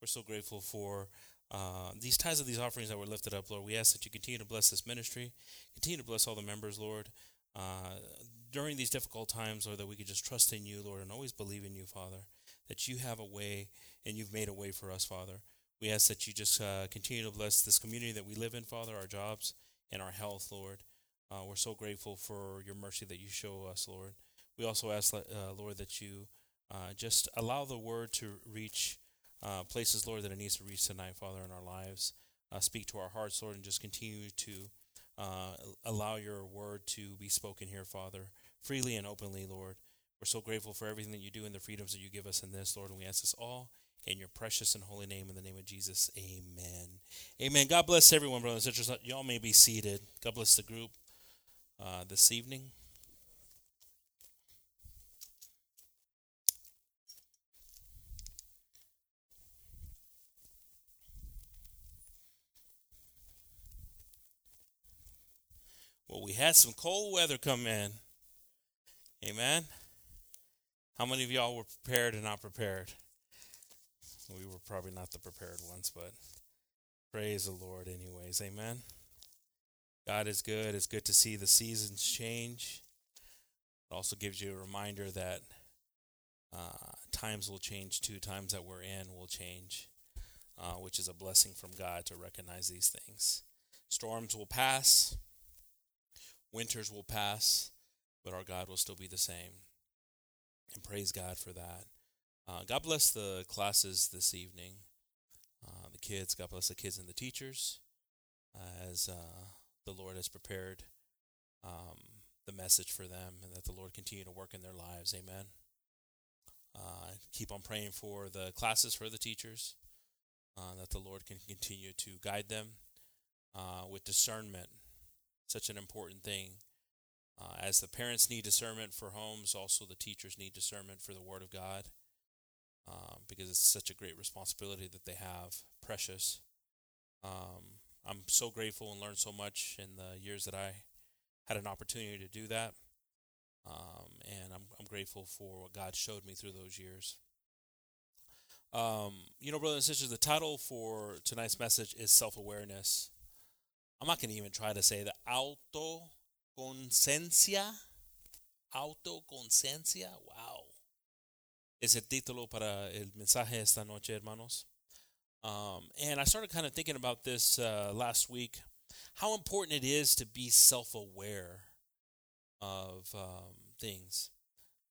We're so grateful for uh, these ties of these offerings that were lifted up, Lord. We ask that you continue to bless this ministry, continue to bless all the members, Lord. Uh, during these difficult times, Lord, that we could just trust in you, Lord, and always believe in you, Father, that you have a way and you've made a way for us, Father. We ask that you just uh, continue to bless this community that we live in, Father, our jobs and our health, Lord. Uh, we're so grateful for your mercy that you show us, Lord. We also ask, uh, Lord, that you uh, just allow the word to reach uh, places, Lord, that it needs to reach tonight, Father, in our lives. Uh, speak to our hearts, Lord, and just continue to uh, allow your word to be spoken here, Father, freely and openly, Lord. We're so grateful for everything that you do and the freedoms that you give us in this, Lord, and we ask this all in your precious and holy name, in the name of Jesus. Amen. Amen. God bless everyone, brothers and sisters. Y'all may be seated. God bless the group uh, this evening. Well, we had some cold weather come in. Amen. How many of y'all were prepared and not prepared? We were probably not the prepared ones, but praise the Lord, anyways. Amen. God is good. It's good to see the seasons change. It also gives you a reminder that uh, times will change too. Times that we're in will change, uh, which is a blessing from God to recognize these things. Storms will pass, winters will pass, but our God will still be the same. And praise God for that. Uh, God bless the classes this evening. Uh, the kids, God bless the kids and the teachers as uh, the Lord has prepared um, the message for them and that the Lord continue to work in their lives. Amen. Uh, keep on praying for the classes for the teachers, uh, that the Lord can continue to guide them uh, with discernment such an important thing. Uh, as the parents need discernment for homes, also the teachers need discernment for the Word of God um, because it's such a great responsibility that they have. Precious. Um, I'm so grateful and learned so much in the years that I had an opportunity to do that. Um, and I'm, I'm grateful for what God showed me through those years. Um, you know, brothers and sisters, the title for tonight's message is self awareness. I'm not going to even try to say the autoconciencia. Autoconciencia. Wow. Es el título para el mensaje esta noche, hermanos. Um, and I started kind of thinking about this uh, last week how important it is to be self aware of um, things.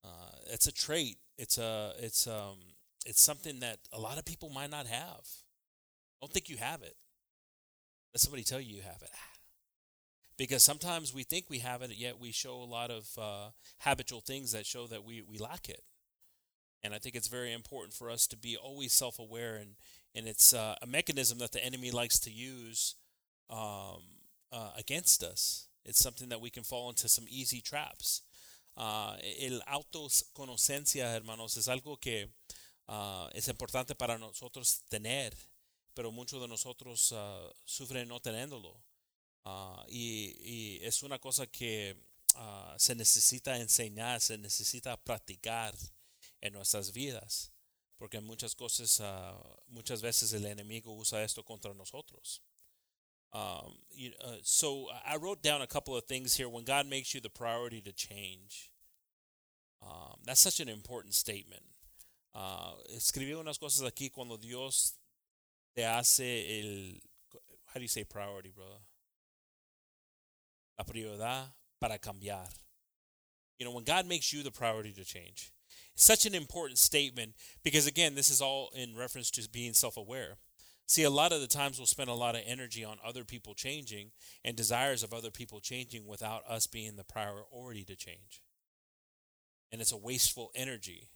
Uh, it's a trait. It's a it's um it's something that a lot of people might not have. Don't think you have it. Let somebody tell you you have it. Because sometimes we think we have it, yet we show a lot of uh, habitual things that show that we, we lack it. And I think it's very important for us to be always self aware, and, and it's uh, a mechanism that the enemy likes to use um, uh, against us. It's something that we can fall into some easy traps. Uh, el autoconocencia, hermanos, es algo que uh, es importante para nosotros tener pero muchos de nosotros uh, sufren no teniéndolo. Uh, y, y, es una cosa que uh, se necesita enseñar, se necesita practicar en nuestras vidas, porque muchas cosas, muchas veces el enemigo usa esto contra nosotros. Um, you, so I wrote down a couple of things here. When God makes you the priority to change, um, that's such an important statement. escribí unas cosas aquí cuando Dios te hace el, how do you say priority, brother? La prioridad para cambiar. You know, when God makes you the priority to change, It's such an important statement because, again, this is all in reference to being self aware. See, a lot of the times we'll spend a lot of energy on other people changing and desires of other people changing without us being the priority to change. And it's a wasteful energy.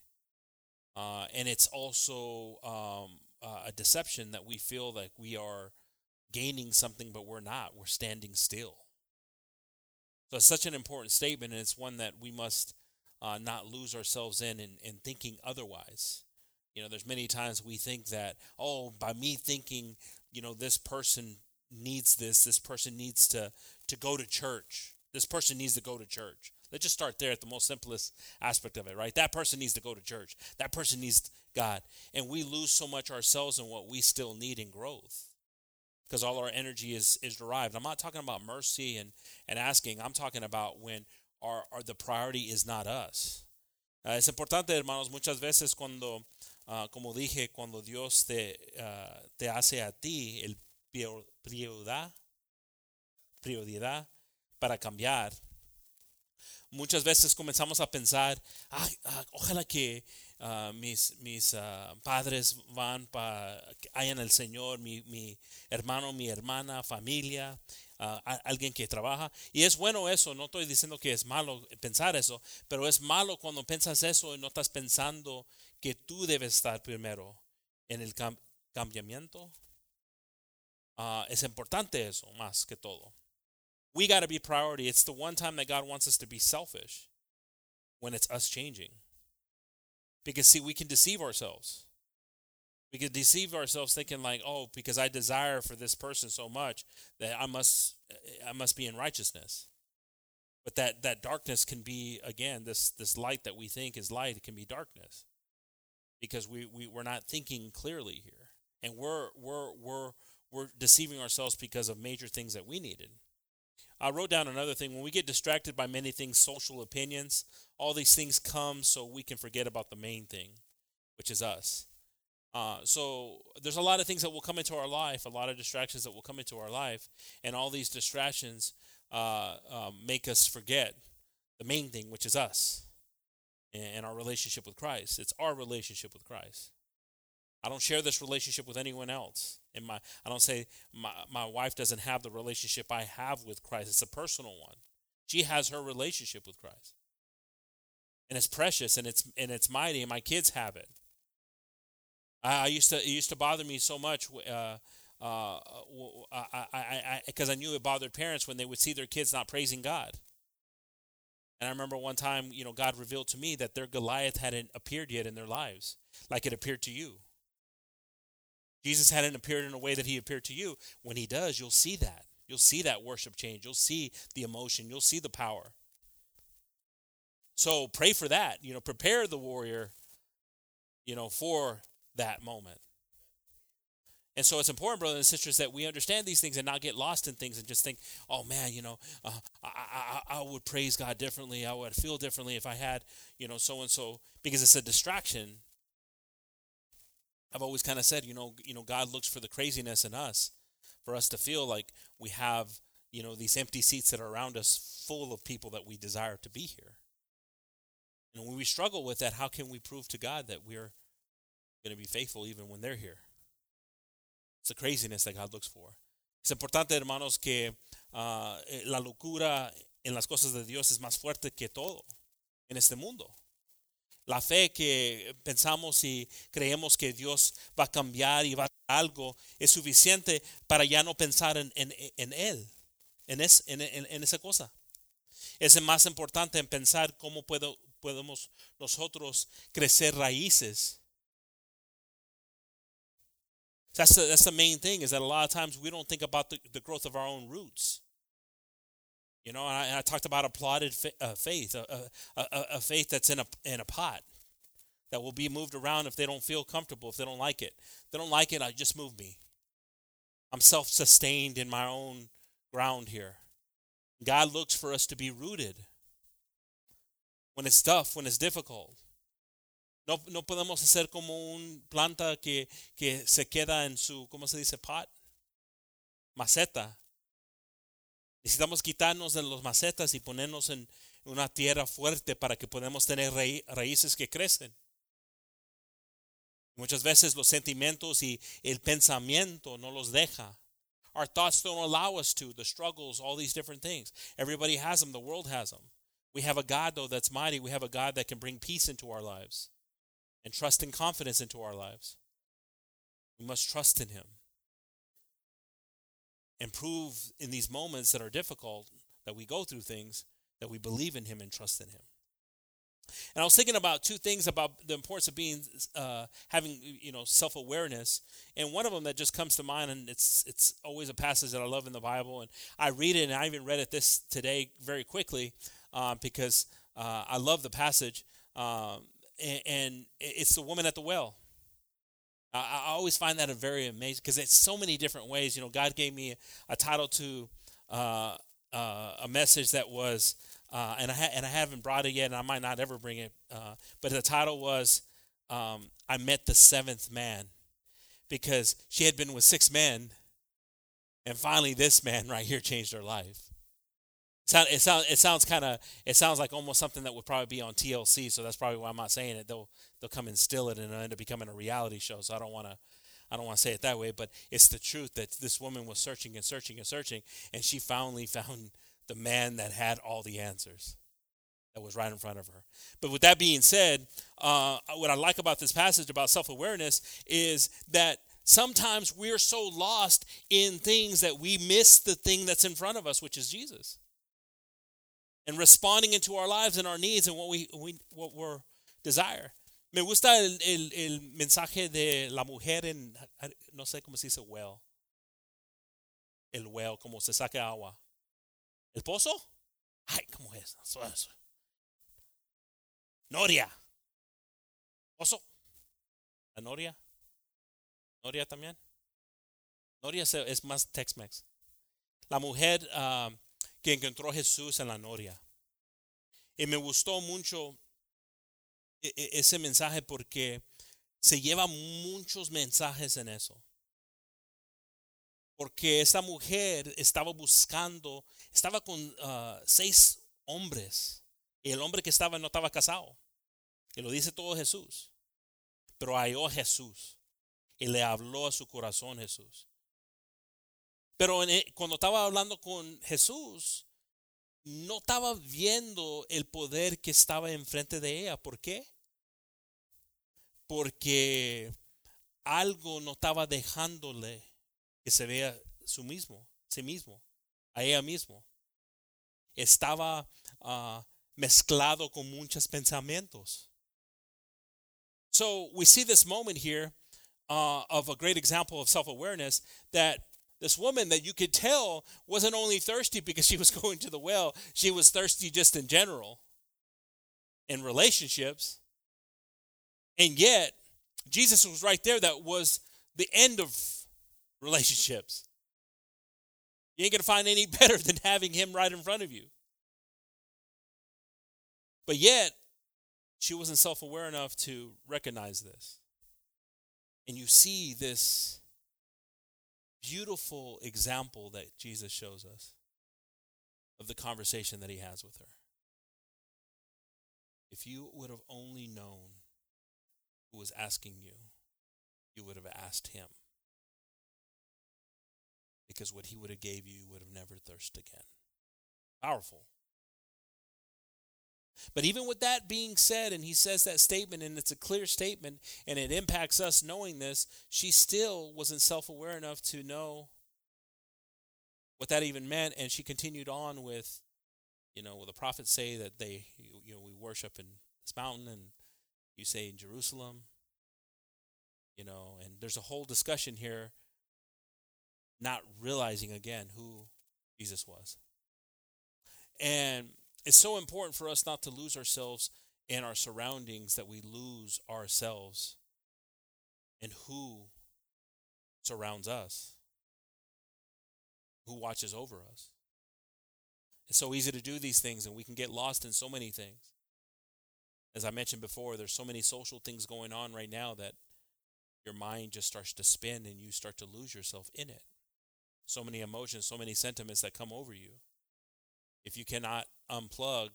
Uh, and it's also um, uh, a deception that we feel like we are gaining something, but we're not. We're standing still. So it's such an important statement, and it's one that we must uh, not lose ourselves in, in in thinking otherwise. You know, there's many times we think that, oh, by me thinking, you know, this person needs this, this person needs to to go to church. This person needs to go to church. Let's just start there at the most simplest aspect of it, right? That person needs to go to church. That person needs God. And we lose so much ourselves in what we still need in growth because all our energy is, is derived. I'm not talking about mercy and, and asking. I'm talking about when our, our the priority is not us. Uh, es importante, hermanos, muchas veces cuando, uh, como dije, cuando Dios te, uh, te hace a ti el prioridad, prioridad para cambiar, muchas veces comenzamos a pensar, ah, ojalá que uh, mis, mis uh, padres van para, hayan el Señor, mi, mi, hermano, mi hermana, familia, alguien que trabaja. Y es bueno eso, no estoy diciendo que es malo pensar eso, pero es malo cuando piensas eso y no estás pensando que tú debes estar primero en el cam cambiamiento. es importante eso más que todo. We got to be priority. It's the one time that God wants us to be selfish when it's us changing. Because, see, we can deceive ourselves. We can deceive ourselves thinking like, oh, because I desire for this person so much that I must I must be in righteousness. But that that darkness can be again this this light that we think is light it can be darkness because we, we we're not thinking clearly here and we're we're we're we're deceiving ourselves because of major things that we needed I wrote down another thing. When we get distracted by many things, social opinions, all these things come so we can forget about the main thing, which is us. Uh, so there's a lot of things that will come into our life, a lot of distractions that will come into our life, and all these distractions uh, um, make us forget the main thing, which is us and our relationship with Christ. It's our relationship with Christ. I don't share this relationship with anyone else. And my I don't say my, my wife doesn't have the relationship I have with Christ. It's a personal one. She has her relationship with Christ. And it's precious and it's and it's mighty, and my kids have it. I, I used to it used to bother me so much uh, uh, I, I, because I, I knew it bothered parents when they would see their kids not praising God. And I remember one time, you know, God revealed to me that their Goliath hadn't appeared yet in their lives, like it appeared to you. Jesus hadn't appeared in a way that he appeared to you. When he does, you'll see that. You'll see that worship change. You'll see the emotion. You'll see the power. So pray for that. You know, prepare the warrior, you know, for that moment. And so it's important, brothers and sisters, that we understand these things and not get lost in things and just think, oh man, you know, uh, I, I, I would praise God differently. I would feel differently if I had, you know, so and so, because it's a distraction I've always kind of said, you know, you know, God looks for the craziness in us, for us to feel like we have, you know, these empty seats that are around us full of people that we desire to be here. And when we struggle with that, how can we prove to God that we're going to be faithful even when they're here? It's the craziness that God looks for. Es importante, hermanos, que uh, la locura en las cosas de Dios es más fuerte que todo en este mundo. La fe que pensamos y creemos que Dios va a cambiar y va a hacer algo es suficiente para ya no pensar en, en, en Él, en, es, en, esa cosa. Es más importante en pensar cómo puedo, podemos nosotros crecer raíces. That's the, main thing is that a lot of times we don't think about the growth of our own roots. You know, and I, and I talked about applauded fa- uh, faith, a, a, a, a, faith that's in a, in a pot that will be moved around if they don't feel comfortable, if they don't like it. If they don't like it, I just move me. I'm self sustained in my own ground here. God looks for us to be rooted when it's tough, when it's difficult. No, no podemos hacer como un planta que, que se queda en su, ¿cómo se dice? Pot. Maceta. Necesitamos quitarnos de los macetas y ponernos en una tierra fuerte para que podamos tener raíces que crecen. Muchas veces los sentimientos y el pensamiento no los deja. Our thoughts don't allow us to. The struggles, all these different things. Everybody has them. The world has them. We have a God, though, that's mighty. We have a God that can bring peace into our lives and trust and confidence into our lives. We must trust in Him and prove in these moments that are difficult, that we go through things, that we believe in Him and trust in Him. And I was thinking about two things about the importance of being, uh, having, you know, self awareness. And one of them that just comes to mind, and it's it's always a passage that I love in the Bible, and I read it, and I even read it this today very quickly. uh, because uh, I love the passage, um, and, and, it's the woman at the well. I, I always find that a very amazing because it's so many different ways. You know, God gave me a, a title to uh, uh, a message that was, uh, and I ha- and I haven't brought it yet, and I might not ever bring it. but the title was, um, "I met the seventh man," because she had been with six men, and finally this man right here changed her life. It sounds it sounds kind of it sounds like almost something that would probably be on TLC. So that's probably why I'm not saying it. They'll they'll come and steal it and it'll end up becoming a reality show. So I don't want to I don't want to say it that way, but it's the truth that this woman was searching and searching and searching, and she finally found the man that had all the answers that was right in front of her. But with that being said, uh, what I like about this passage about self awareness is that sometimes we're so lost in things that we miss the thing that's in front of us, which is Jesus and responding into our lives and our needs and what we, we what we desire. Me gusta el, el, mensaje de la mujer en, no sé cómo se dice well. El well, como se saca agua. ¿El pozo? Ay, ¿cómo es? Noria. ¿Pozo? ¿La Noria? ¿Noria también? Noria es más Tex-Mex. La mujer uh, que encontró Jesús en la noria. Y me gustó mucho ese mensaje porque se lleva muchos mensajes en eso. Porque esta mujer estaba buscando, estaba con ah, seis hombres. Y el hombre que estaba no estaba casado. Y lo dice todo Jesús. Pero halló Jesús. Y le habló a su corazón Jesús. Pero e, cuando estaba hablando con Jesús, no estaba viendo el poder que estaba enfrente de ella. ¿Por qué? Porque algo no estaba dejándole que se vea su mismo, sí mismo, a ella mismo. Estaba uh, mezclado con muchos pensamientos. So we see this moment here uh, of a great example of self awareness that this woman that you could tell wasn't only thirsty because she was going to the well, she was thirsty just in general in relationships. And yet, Jesus was right there. That was the end of relationships. You ain't going to find any better than having him right in front of you. But yet, she wasn't self aware enough to recognize this. And you see this beautiful example that Jesus shows us of the conversation that he has with her. If you would have only known who was asking you, you would have asked him. Because what he would have gave you, you would have never thirst again. Powerful. But even with that being said, and he says that statement, and it's a clear statement, and it impacts us knowing this, she still wasn't self aware enough to know what that even meant. And she continued on with, you know, well, the prophets say that they, you know, we worship in this mountain, and you say in Jerusalem, you know, and there's a whole discussion here, not realizing again who Jesus was. And it's so important for us not to lose ourselves in our surroundings that we lose ourselves and who surrounds us, who watches over us. It's so easy to do these things, and we can get lost in so many things. As I mentioned before, there's so many social things going on right now that your mind just starts to spin and you start to lose yourself in it. So many emotions, so many sentiments that come over you. If you cannot unplug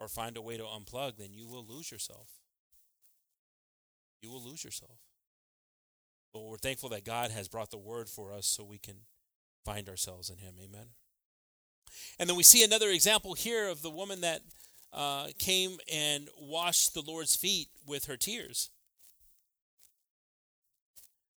or find a way to unplug, then you will lose yourself. You will lose yourself. But we're thankful that God has brought the word for us so we can find ourselves in Him. Amen. And then we see another example here of the woman that uh, came and washed the Lord's feet with her tears.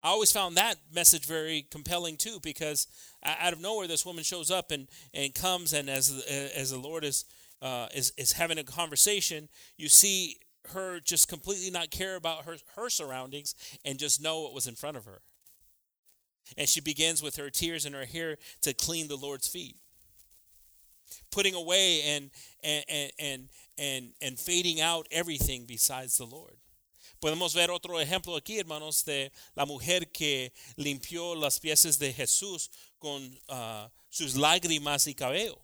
I always found that message very compelling too, because out of nowhere, this woman shows up and, and comes, and as as the Lord is uh, is is having a conversation, you see her just completely not care about her her surroundings and just know what was in front of her. And she begins with her tears and her hair to clean the Lord's feet. putting away and and and and and fading out everything besides the Lord. Podemos ver otro ejemplo aquí, hermanos, de la mujer que limpió las piezas de Jesús con uh, sus lágrimas y cabello.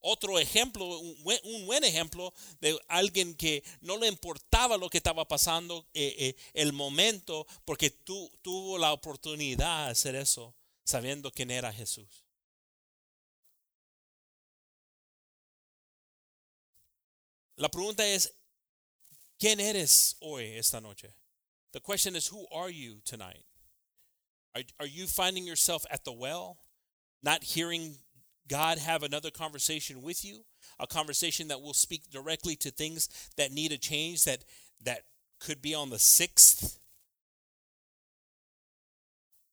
Otro ejemplo, un buen, un buen, ejemplo de alguien que no le importaba lo que estaba pasando, eh, eh, el momento, porque tu, tuvo la oportunidad de hacer eso, sabiendo quién era Jesús. La pregunta es, ¿quién eres hoy, esta noche? The question is, who are you tonight? Are, are you finding yourself at the well, not hearing God have another conversation with you? A conversation that will speak directly to things that need a change, that, that could be on the sixth?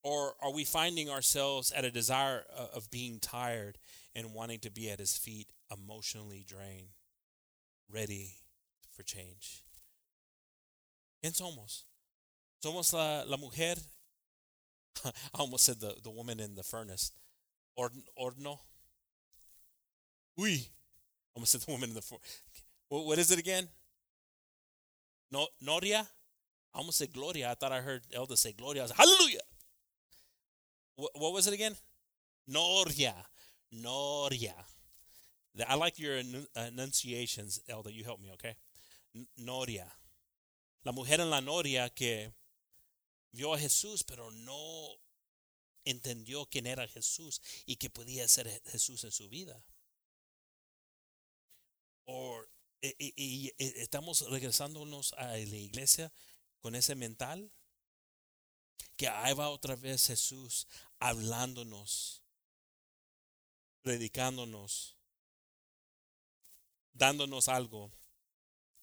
Or are we finding ourselves at a desire uh, of being tired and wanting to be at his feet, emotionally drained? ready for change. ¿Quién somos? Somos la, la mujer. I almost said the, the woman in the furnace. Ord, orno. Uy. Almost said the woman in the furnace. What, what is it again? No, Noria? I almost said Gloria. I thought I heard Elder say Gloria. I was like, Hallelujah. What, what was it again? Noria. Noria. I like your enunciations, Elder. You help me, okay? Noria. La mujer en la Noria que vio a Jesús, pero no entendió quién era Jesús y que podía ser Jesús en su vida. O y, y, y, estamos regresándonos a la iglesia con ese mental que ahí va otra vez Jesús hablándonos, predicándonos dándonos algo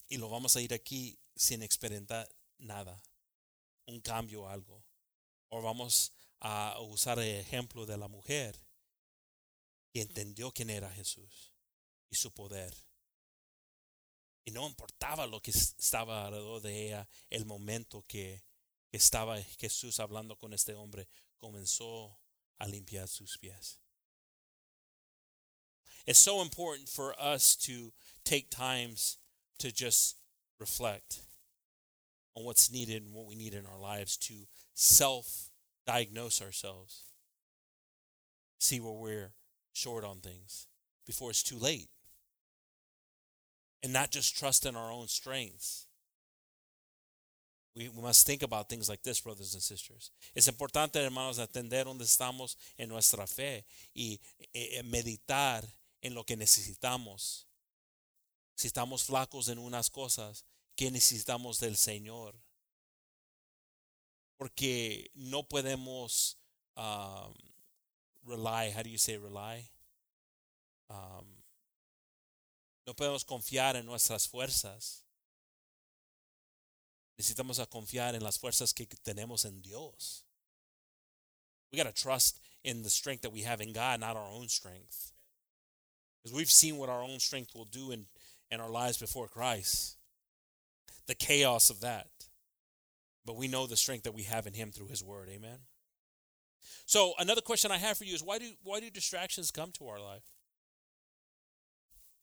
y lo vamos a ir aquí sin experimentar nada, un cambio algo. O vamos a usar el ejemplo de la mujer que entendió quién era Jesús y su poder. Y no importaba lo que estaba alrededor de ella, el momento que estaba Jesús hablando con este hombre, comenzó a limpiar sus pies. It's so important for us to take times to just reflect on what's needed and what we need in our lives to self diagnose ourselves, see where we're short on things before it's too late, and not just trust in our own strengths. We, we must think about things like this, brothers and sisters. Es importante, hermanos, atender donde estamos en nuestra fe y eh, meditar en lo que necesitamos. Si estamos flacos en unas cosas, ¿qué necesitamos del Señor? Porque no podemos um, rely, how do you say rely? Um, no podemos confiar en nuestras fuerzas. Necesitamos confiar en las fuerzas que tenemos en Dios. We got to trust in the strength that we have in God, not our own strength. Because we've seen what our own strength will do in, in our lives before Christ. The chaos of that. But we know the strength that we have in Him through His Word. Amen. So another question I have for you is why do why do distractions come to our life?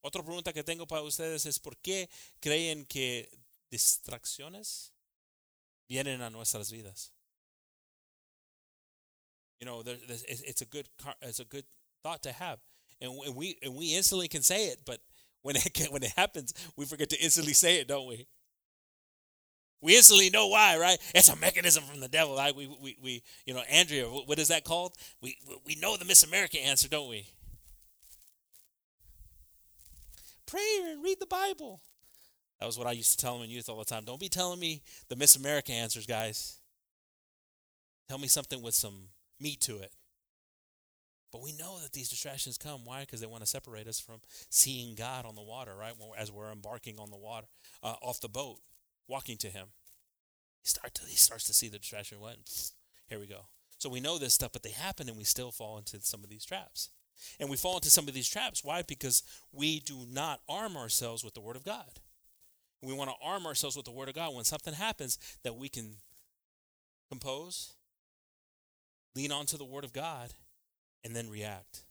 Otra pregunta que tengo para ustedes es por qué creen que distracciones vienen a nuestras vidas. You know, it's a good it's a good thought to have and we and we instantly can say it, but when it when it happens, we forget to instantly say it, don't we? We instantly know why, right? It's a mechanism from the devil. Like we, we, we you know, Andrea, what is that called? We, we know the Miss America answer, don't we? Pray and read the Bible. That was what I used to tell them in youth all the time. Don't be telling me the Miss America answers, guys. Tell me something with some meat to it. But we know that these distractions come. Why? Because they want to separate us from seeing God on the water, right? As we're embarking on the water, uh, off the boat, walking to Him. He, start to, he starts to see the distraction. What? Here we go. So we know this stuff, but they happen and we still fall into some of these traps. And we fall into some of these traps. Why? Because we do not arm ourselves with the Word of God. We want to arm ourselves with the Word of God. When something happens, that we can compose, lean onto the Word of God, and then react.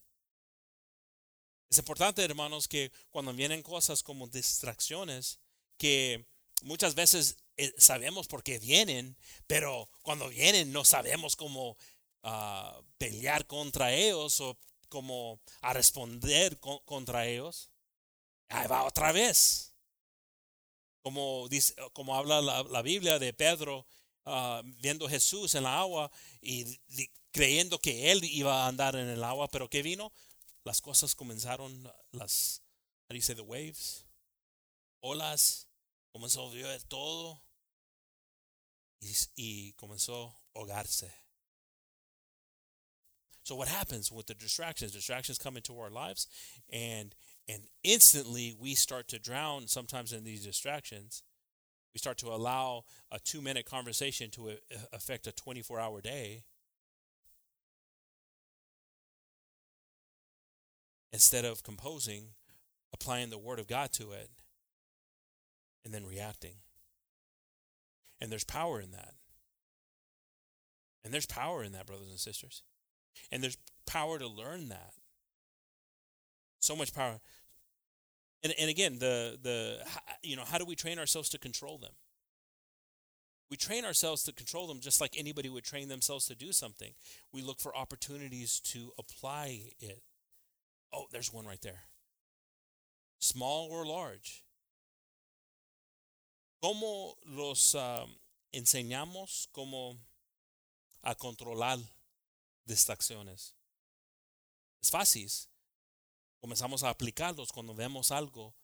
Es importante, hermanos, que cuando vienen cosas como distracciones, que muchas veces eh, sabemos por qué vienen, pero cuando vienen no sabemos cómo uh, pelear contra ellos o cómo a responder con, contra ellos. Ahí va otra vez. Como, dice, como habla la, Biblia de Pedro uh, viendo Jesús en la agua y creyendo que él iba a andar en el agua, pero ¿qué vino? Las cosas comenzaron, las, do the waves? Olas, comenzó a ver todo y, y comenzó a ahogarse. So what happens with the distractions? Distractions come into our lives and and instantly we start to drown sometimes in these distractions. We start to allow a 2-minute conversation to uh, affect a 24-hour day. Instead of composing, applying the word of God to it and then reacting. And there's power in that. And there's power in that, brothers and sisters. And there's power to learn that. So much power. And, and again, the, the, you know, how do we train ourselves to control them? We train ourselves to control them just like anybody would train themselves to do something. We look for opportunities to apply it. Oh, there's one right there. Small or large. ¿Cómo los um, enseñamos cómo a controlar distracciones? Es fácil. Comenzamos a aplicarlos cuando vemos algo.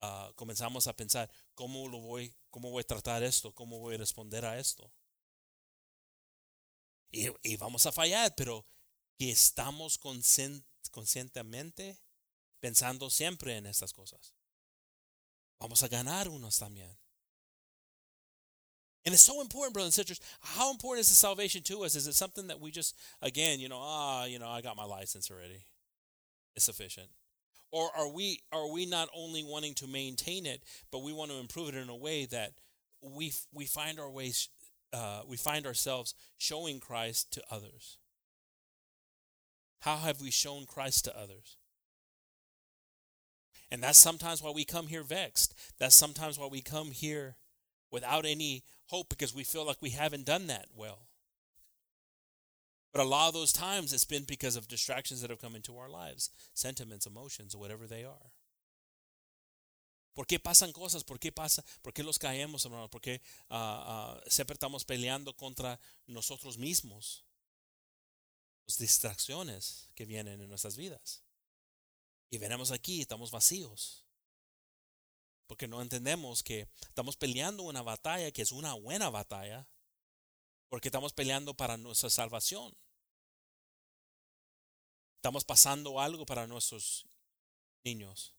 Uh, comenzamos a pensar cómo lo voy, cómo voy a tratar esto, cómo voy a responder a esto. Y, y vamos a fallar, pero que estamos conscientemente pensando siempre en estas cosas. Vamos a ganar unos también. And it's so important, brothers and sisters. How important is the salvation to us? Is it something that we just, again, you know, ah, you know, I got my license already. It's sufficient. Or are we are we not only wanting to maintain it, but we want to improve it in a way that we we find our ways, uh, we find ourselves showing Christ to others. How have we shown Christ to others? And that's sometimes why we come here vexed. That's sometimes why we come here without any hope because we feel like we haven't done that well. But a lot of those times it's been because of distractions that have come into our lives, sentiments, emotions, whatever they are. ¿Por qué pasan cosas? ¿Por qué pasa? ¿Por qué los caemos, hermano? ¿Por qué uh, uh, siempre estamos peleando contra nosotros mismos? Las distracciones que vienen en nuestras vidas. Y venimos aquí, estamos vacíos. Porque no entendemos que estamos peleando una batalla que es una buena batalla. Porque estamos peleando para nuestra salvación. Estamos pasando algo para nuestros niños.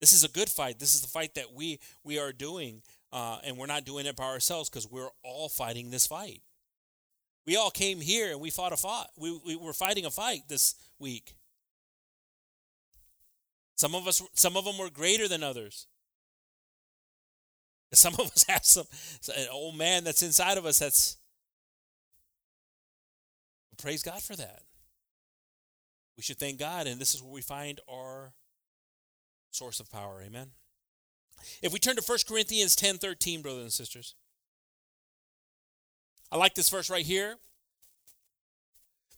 This is a good fight. This is the fight that we we are doing, uh, and we're not doing it by ourselves because we're all fighting this fight. We all came here and we fought a fight. We, we were fighting a fight this week. Some of us, some of them were greater than others. Some of us have some an old man that's inside of us that's praise God for that. We should thank God, and this is where we find our source of power. Amen. If we turn to 1 Corinthians 10 13, brothers and sisters, I like this verse right here.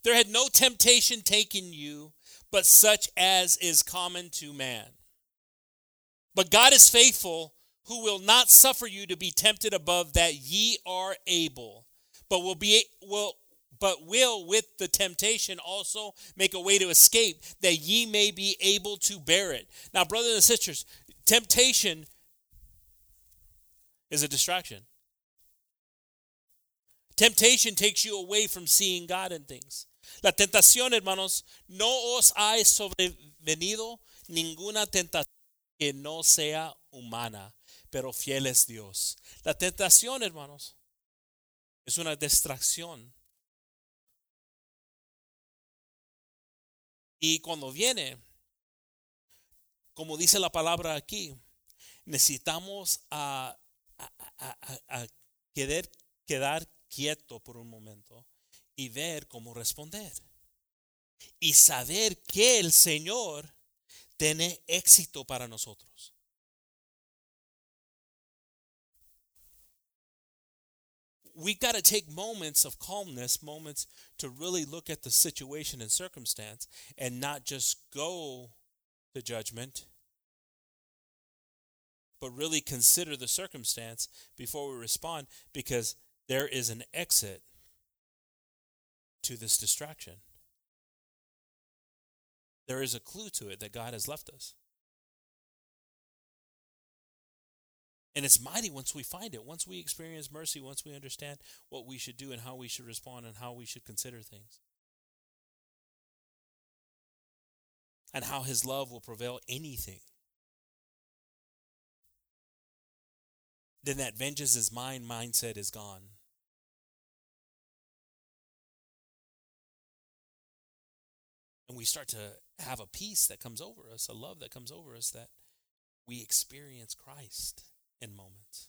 There had no temptation taken you but such as is common to man. But God is faithful, who will not suffer you to be tempted above that ye are able, but will be will but will with the temptation also make a way to escape that ye may be able to bear it. Now, brothers and sisters, temptation is a distraction. Temptation takes you away from seeing God in things. La tentación, hermanos, no os ha sobrevenido ninguna tentación que no sea humana, pero fiel es Dios. La tentación, hermanos, es una distracción. Y cuando viene, como dice la palabra aquí, necesitamos a, querer, quedar quieto por un momento y ver cómo responder. y saber que el Señor tiene éxito para nosotros. We got to take moments of calmness, moments to really look at the situation and circumstance and not just go to judgment, but really consider the circumstance before we respond because there is an exit to this distraction. There is a clue to it that God has left us. And it's mighty once we find it, once we experience mercy, once we understand what we should do and how we should respond and how we should consider things. And how his love will prevail anything. Then that vengeance is mine mindset is gone. And we start to have a peace that comes over us, a love that comes over us that we experience Christ in moments.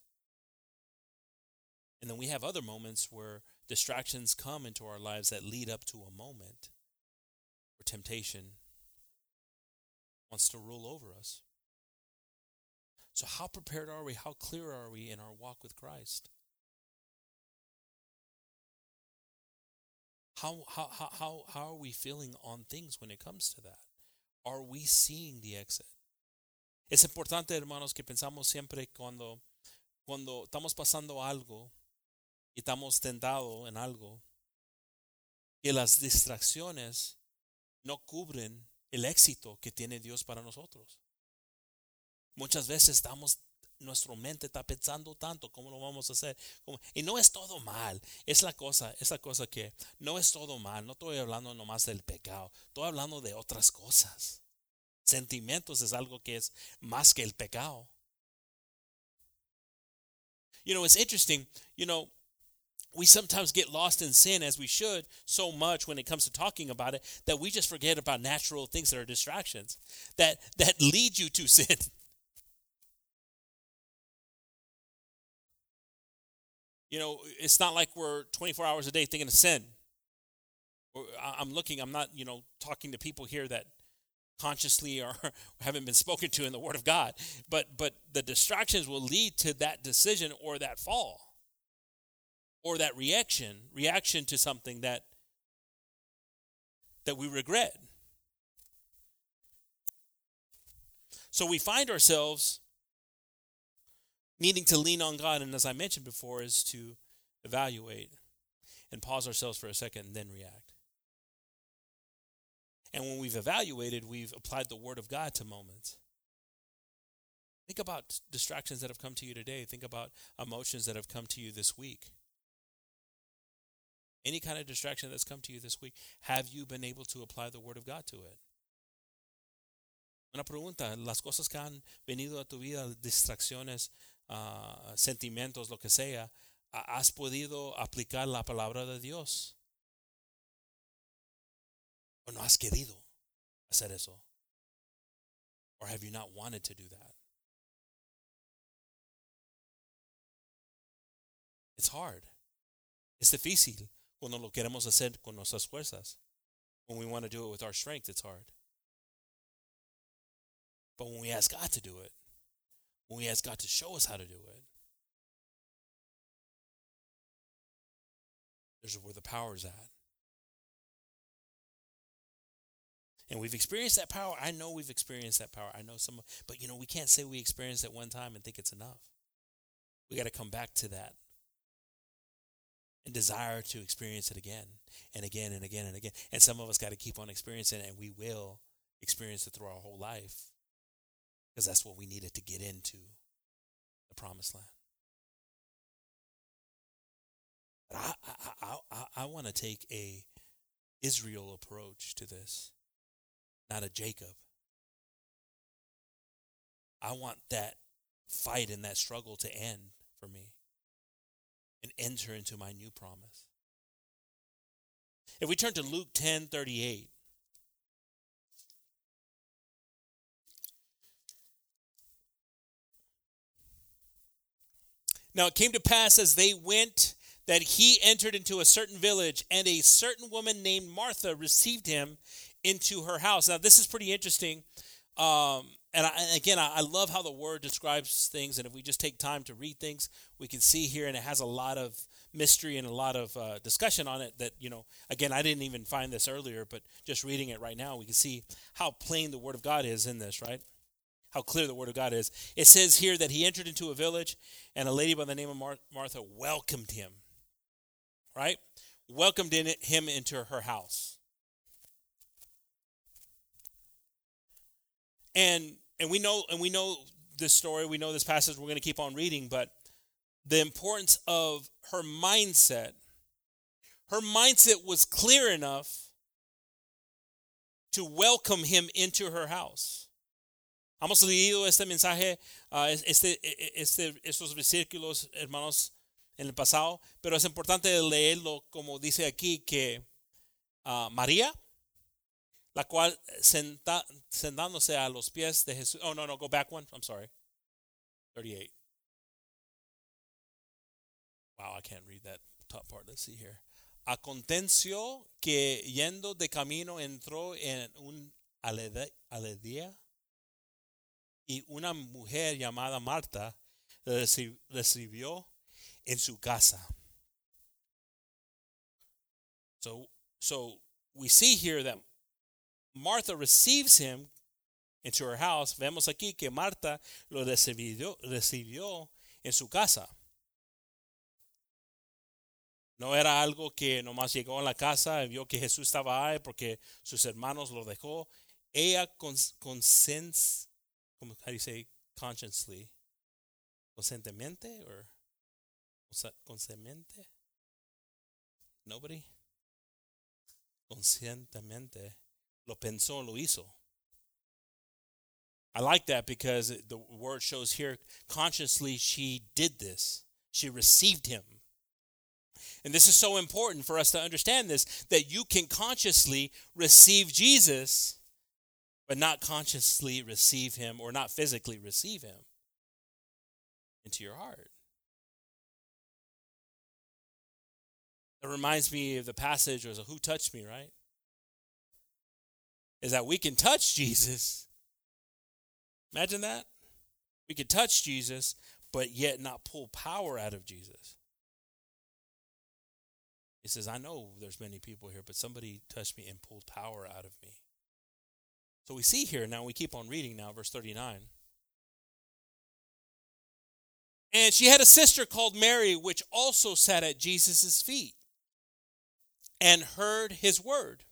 And then we have other moments where distractions come into our lives that lead up to a moment where temptation wants to rule over us. So, how prepared are we? How clear are we in our walk with Christ? How, how, how, how, are we feeling on things when it comes to that? Are we seeing the exit? Es importante, hermanos, que pensamos siempre cuando, cuando estamos pasando algo y estamos tentados en algo, que las distracciones no cubren el éxito que tiene Dios para nosotros. Muchas veces estamos nuestra mente está pensando tanto, ¿cómo lo vamos a hacer? Y no es todo mal, es la cosa, es la cosa que no es todo mal, no estoy hablando nomás del pecado, estoy hablando de otras cosas. Sentimientos es algo que es más que el pecado. You know, it's interesting, you know, we sometimes get lost in sin as we should so much when it comes to talking about it that we just forget about natural things that are distractions that that lead you to sin. You know, it's not like we're 24 hours a day thinking of sin. I'm looking, I'm not, you know, talking to people here that consciously or haven't been spoken to in the Word of God. But but the distractions will lead to that decision or that fall. Or that reaction, reaction to something that that we regret. So we find ourselves needing to lean on God, and as I mentioned before, is to evaluate and pause ourselves for a second and then react. And when we've evaluated, we've applied the Word of God to moments. Think about distractions that have come to you today. Think about emotions that have come to you this week. Any kind of distraction that's come to you this week, have you been able to apply the Word of God to it? Una pregunta, las cosas que han venido a tu vida, distracciones, uh, sentimientos, lo que sea, has podido aplicar la palabra de Dios. ¿O no has querido hacer eso? Or have you not wanted to do that? It's hard. Es difícil cuando lo queremos hacer con nuestras fuerzas. When we want to do it with our strength, it's hard. But when we ask God to do it, when we ask God to show us how to do it, there's where the power's at. And we've experienced that power. I know we've experienced that power. I know some, but you know, we can't say we experienced it one time and think it's enough. We got to come back to that and desire to experience it again and again and again and again. And some of us got to keep on experiencing it, and we will experience it through our whole life because that's what we needed to get into the promised land. But I, I, I, I want to take a Israel approach to this, not a Jacob. I want that fight and that struggle to end for me and enter into my new promise. If we turn to Luke 10 38, Now it came to pass as they went that he entered into a certain village and a certain woman named Martha received him into her house. Now, this is pretty interesting. Um, and, I, again, I, love how the word describes things. And if we just take time to read things, we can see here, and it has a lot of mystery and a lot of uh, discussion on it. That, you know, again, I didn't even find this earlier, but just reading it right now, we can see how plain the word of God is in this, right? How clear the word of God is. It says here that he entered into a village, and a lady by the name of Mar- Martha welcomed him, right? Welcomed in him into her house. And and we know and we know this story, we know this passage, we're going to keep on reading, but the importance of her mindset. Her mindset was clear enough to welcome him into her house. Hemos leído este mensaje, uh, este, este, estos versículos, hermanos, en el pasado, pero es importante leerlo como dice aquí que uh, María la cual senta, sentándose a los pies de Jesús. Oh, no, no, go back one. I'm sorry. 38. Wow, I can't read that top part. Let's see here. Aconteció que yendo de camino entró en un aledía y una mujer llamada Marta recibió en su casa. So, so we see here that Martha receives him into her house, vemos aquí que Marta lo recibió, recibió en su casa. No era algo que nomás llegó a la casa y vio que Jesús estaba ahí porque sus hermanos lo dejó. Ella consens, how do you say consciously? Conscientemente or conscientemente? Nobody? Conscientemente Lo pensó, lo hizo. I like that because the word shows here consciously she did this. She received him. And this is so important for us to understand this that you can consciously receive Jesus, but not consciously receive him or not physically receive him into your heart. It reminds me of the passage was who touched me, right? is that we can touch Jesus. Imagine that. We could touch Jesus, but yet not pull power out of Jesus. He says, I know there's many people here, but somebody touched me and pulled power out of me. So we see here now, we keep on reading now, verse 39. And she had a sister called Mary, which also sat at Jesus' feet and heard his word.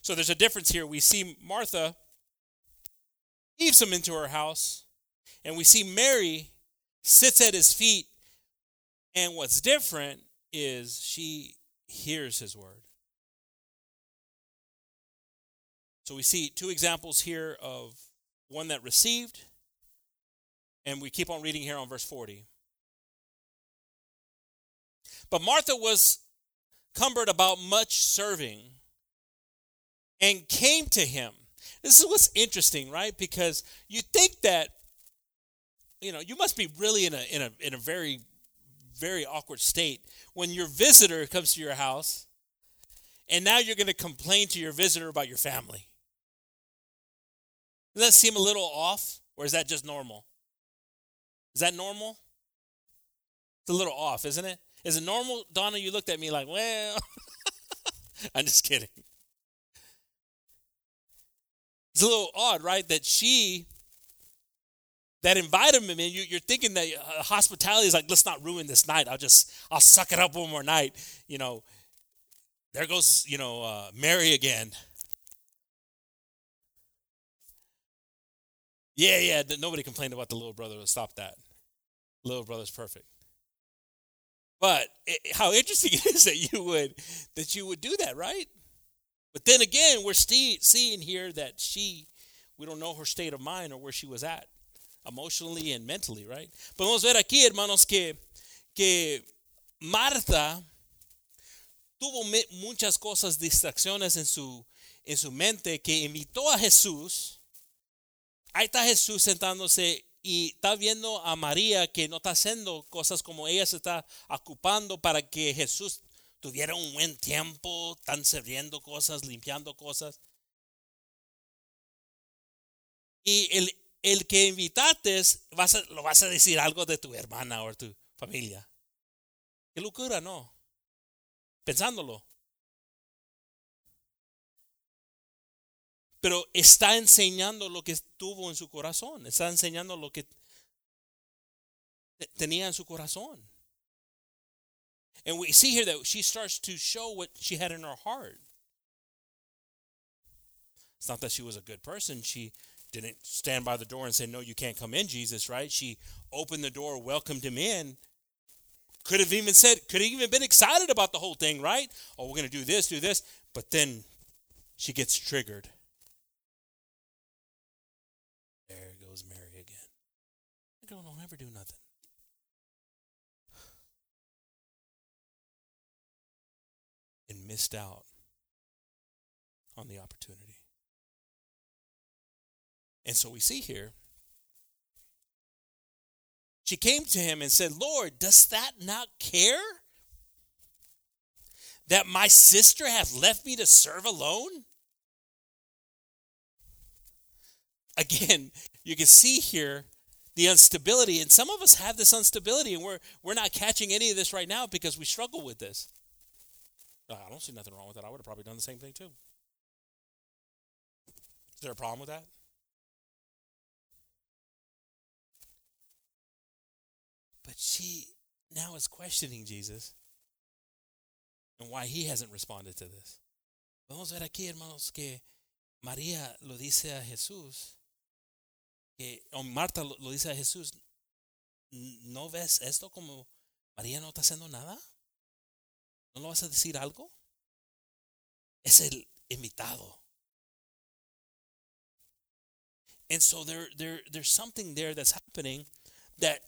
So there's a difference here. We see Martha leaves him into her house, and we see Mary sits at his feet. And what's different is she hears his word. So we see two examples here of one that received, and we keep on reading here on verse 40. But Martha was cumbered about much serving and came to him. This is what's interesting, right? Because you think that, you know, you must be really in a in a in a very, very awkward state when your visitor comes to your house and now you're going to complain to your visitor about your family. Does that seem a little off? Or is that just normal? Is that normal? It's a little off, isn't it? Is it normal, Donna? You looked at me like, well, I'm just kidding. It's a little odd, right? That she that invited him in, you, are thinking that uh, hospitality is like, let's not ruin this night. I'll just, I'll suck it up one more night. You know, there goes, you know, uh, Mary again. Yeah, yeah. Nobody complained about the little brother. Stop that. Little brother's perfect. But it, how interesting it is that you would that you would do that, right? But then again, we're seeing here that she, we don't know her state of mind or where she was at, emotionally and mentally, right? Podemos ver aquí, hermanos, que, que Marta tuvo muchas cosas, distracciones en su, en su mente que invitó a Jesús. Ahí está Jesús sentándose y está viendo a María que no está haciendo cosas como ella se está ocupando para que Jesús tuviera un buen tiempo, están sirviendo cosas, limpiando cosas. Y el, el que invitaste, vas a, lo vas a decir algo de tu hermana o tu familia. Qué locura, ¿no? Pensándolo. Pero está enseñando lo que tuvo en su corazón, está enseñando lo que tenía en su corazón. And we see here that she starts to show what she had in her heart. It's not that she was a good person. She didn't stand by the door and say, No, you can't come in, Jesus, right? She opened the door, welcomed him in. Could have even said, could have even been excited about the whole thing, right? Oh, we're going to do this, do this. But then she gets triggered. Don't do nothing. And missed out on the opportunity. And so we see here, she came to him and said, Lord, does that not care? That my sister hath left me to serve alone? Again, you can see here the instability. And some of us have this instability, and we're, we're not catching any of this right now because we struggle with this. Uh, I don't see nothing wrong with that. I would have probably done the same thing too. Is there a problem with that? But she now is questioning Jesus and why he hasn't responded to this. Vamos a ver aquí, hermanos, que María lo dice a Jesús que o Marta lo, lo dice a Jesús, ¿no ves esto como María no está haciendo nada? ¿No lo vas a decir algo? Es el invitado. And so there, there, there's something there that's happening that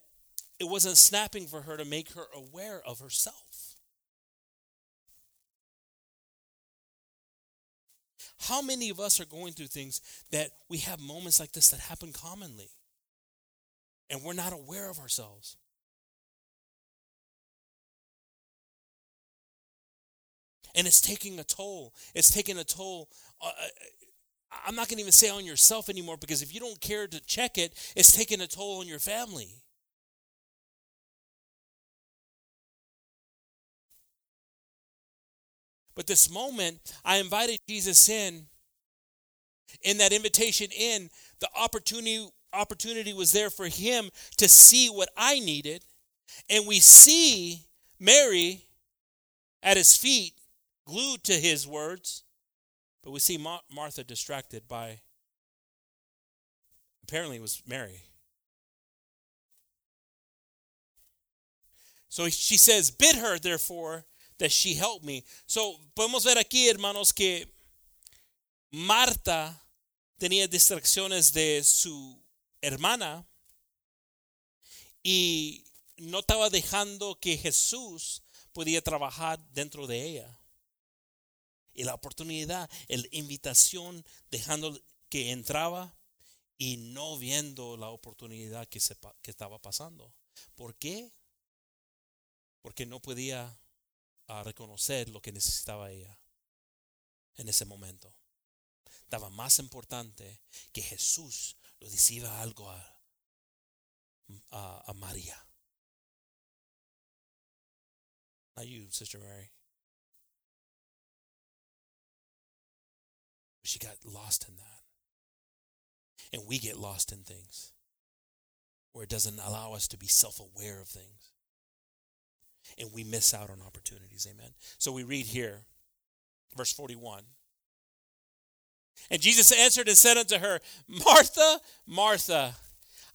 it wasn't snapping for her to make her aware of herself. How many of us are going through things that we have moments like this that happen commonly and we're not aware of ourselves? And it's taking a toll. It's taking a toll. Uh, uh I'm not going to even say on yourself anymore because if you don't care to check it, it's taking a toll on your family. But this moment, I invited Jesus in. In that invitation in, the opportunity opportunity was there for him to see what I needed. And we see Mary at his feet, glued to his words. But we see Ma- Martha distracted by, apparently, it was Mary. So she says, Bid her, therefore, that she helped me. So, podemos ver aquí, hermanos, que Marta tenía distracciones de su hermana y no estaba dejando que Jesús podía trabajar dentro de ella. Y la oportunidad, la invitación, dejando que entraba y no viendo la oportunidad que, se, que estaba pasando. ¿Por qué? Porque no podía a reconocer lo que necesitaba ella en ese momento. Estaba más importante que Jesús lo decía algo a, a, a María. Not you, Sister Mary. She got lost in that. And we get lost in things where it doesn't allow us to be self aware of things and we miss out on opportunities. Amen. So we read here, verse 41. And Jesus answered and said unto her, Martha, Martha,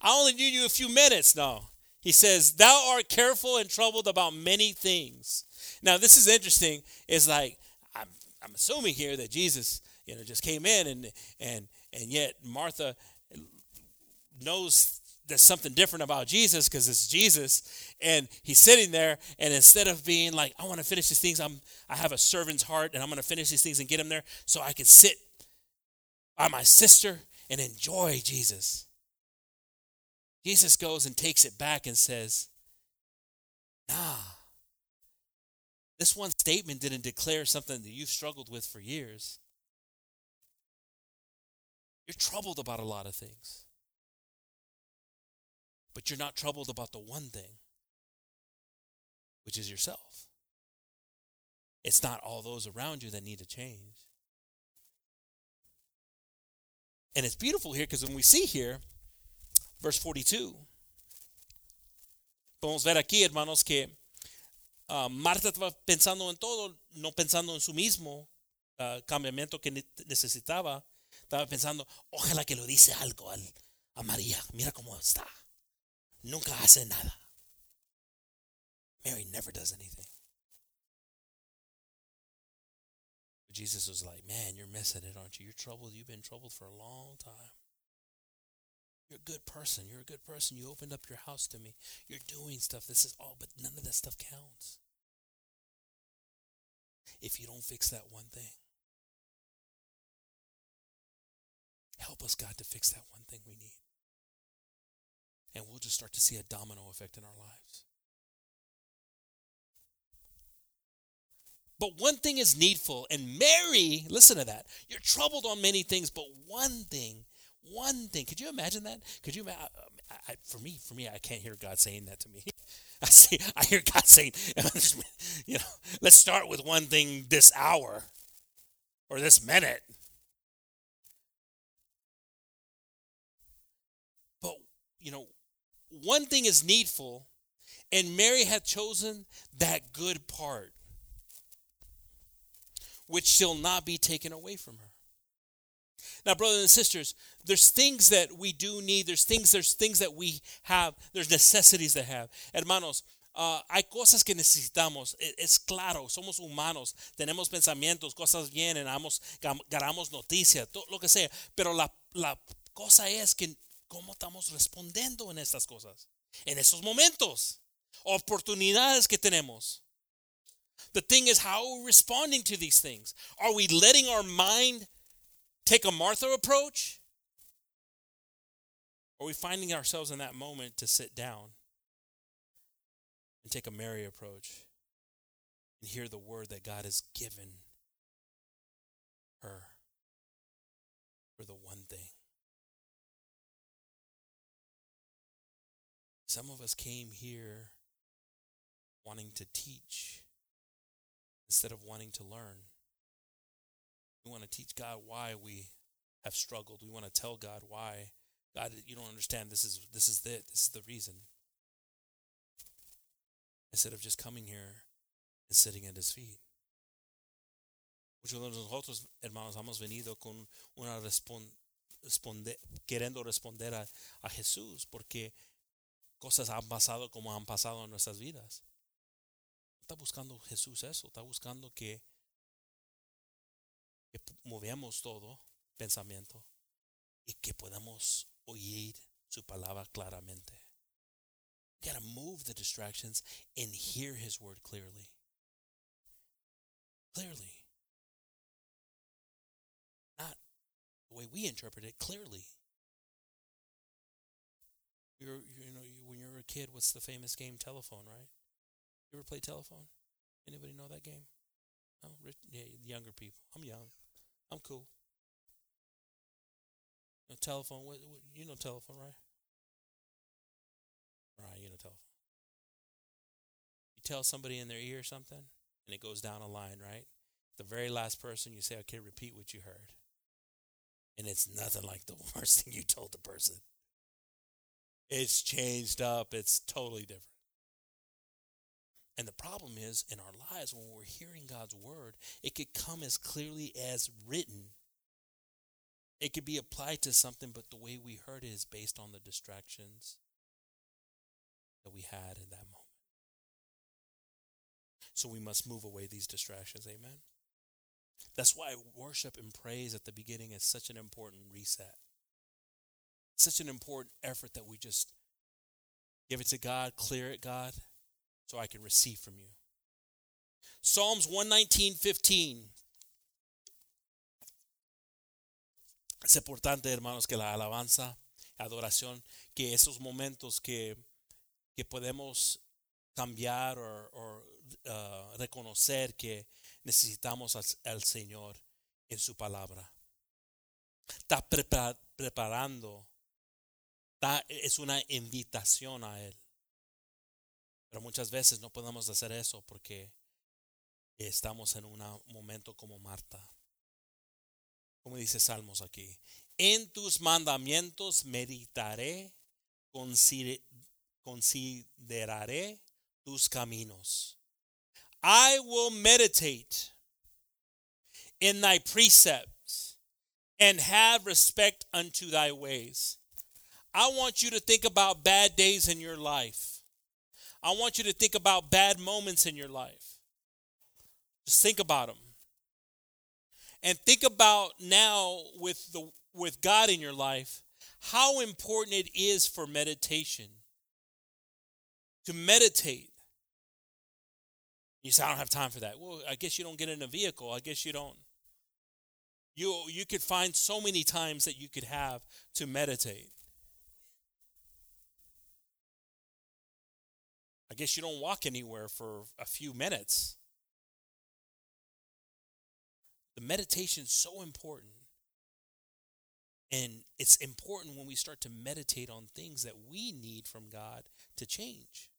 I only need you a few minutes. No. He says, Thou art careful and troubled about many things. Now, this is interesting. It's like, I'm, I'm assuming here that Jesus, you know, just came in and and and yet Martha knows there's something different about Jesus because it's Jesus, and he's sitting there, and instead of being like, I want to finish these things, I'm I have a servant's heart, and I'm going to finish these things and get him there, so I can sit by my sister and enjoy Jesus. Jesus goes and takes it back and says, Nah, this one statement didn't declare something that you've struggled with for years. You're troubled about a lot of things, but you're not troubled about the one thing, which is yourself. It's not all those around you that need to change. And it's beautiful here because when we see here, verse 42, podemos ver aquí, hermanos, que uh, Marta estaba pensando en todo, no pensando en su mismo uh, cambiamiento que necesitaba. Estaba pensando, ojalá que lo dice algo al, a María. Mira cómo está. Nunca hace nada. Mary never does anything. Jesus was like, Man, you're missing it, aren't you? You're troubled. You've been troubled for a long time. You're a good person. You're a good person. You opened up your house to me. You're doing stuff. This is all, but none of that stuff counts. If you don't fix that one thing, help us, God, to fix that one thing we need. And we'll just start to see a domino effect in our lives. But one thing is needful. And Mary, listen to that. You're troubled on many things, but one thing, one thing. Could you imagine that? Could you imagine? Um, I, I, for me, for me, I can't hear God saying that to me. I see, I hear God saying, you know, let's start with one thing this hour or this minute. But, you know, one thing is needful, and Mary hath chosen that good part which shall not be taken away from her. Now, brothers and sisters, there's things that we do need. There's things, there's things that we have. There's necessities that have. Hermanos, uh, hay cosas que necesitamos. Es, claro, somos humanos. Tenemos pensamientos, cosas vienen, ganamos, ganamos noticias, todo lo que sea. Pero la, la cosa es que cómo estamos respondiendo en estas cosas. En esos momentos. Oportunidades que tenemos. The thing is, how are we responding to these things? Are we letting our mind take a Martha approach? Are we finding ourselves in that moment to sit down and take a Mary approach and hear the word that God has given her for the one thing? Some of us came here wanting to teach instead of wanting to learn. We want to teach God why we have struggled. We want to tell God why. God, you don't understand. This is this is it. This is the reason. Instead of just coming here and sitting at His feet. Muchos de nosotros, hermanos, hemos venido con una responde, queriendo responder a, a Jesús porque cosas han pasado como han pasado en nuestras vidas. está buscando Jesús eso, está buscando que, que movemos todo pensamiento y que podamos oír su palabra claramente. You gotta move the distractions and hear his word clearly. Clearly. Not the way we interpret it, clearly. You're, you know, when you're a kid, what's the famous game telephone, right? You ever play telephone? Anybody know that game? No, rich, yeah, younger people. I'm young. I'm cool. You know, telephone. What, what, you know telephone, right? Right, you know telephone. You tell somebody in their ear something, and it goes down a line, right? The very last person you say, "Okay, repeat what you heard," and it's nothing like the worst thing you told the person. It's changed up. It's totally different. And the problem is, in our lives, when we're hearing God's word, it could come as clearly as written. It could be applied to something, but the way we heard it is based on the distractions that we had in that moment. So we must move away these distractions. Amen. That's why worship and praise at the beginning is such an important reset. Such an important effort that we just give it to God, clear it, God so I can receive from you. Psalms 119:15. Es importante, hermanos, que la alabanza adoración, que esos momentos que, que podemos cambiar o uh, reconocer que necesitamos al, al, Señor en su palabra. Está preparando, es una invitación a Él. Pero muchas veces no podemos hacer eso porque estamos en un momento como Marta. Como dice Salmos aquí. En tus mandamientos meditaré, consideraré tus caminos. I will meditate in thy precepts and have respect unto thy ways. I want you to think about bad days in your life. I want you to think about bad moments in your life. Just think about them. And think about now with the with God in your life how important it is for meditation. To meditate. You say I don't have time for that. Well, I guess you don't get in a vehicle. I guess you don't. You you could find so many times that you could have to meditate. I guess you don't walk anywhere for a few minutes. The meditation is so important. And it's important when we start to meditate on things that we need from God to change.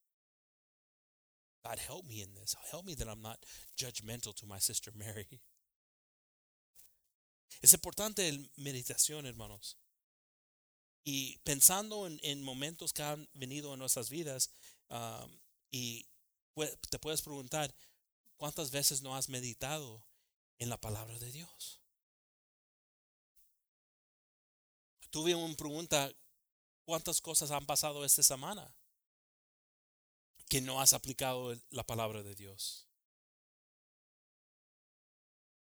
God, help me in this. Help me that I'm not judgmental to my sister Mary. Es importante la meditación, hermanos. Y pensando en, en, momentos que han venido en nuestras vidas, um, y te puedes preguntar, ¿cuántas veces no has meditado en la palabra de Dios? Tuve una pregunta, ¿cuántas cosas han pasado esta semana que no has aplicado la palabra de Dios?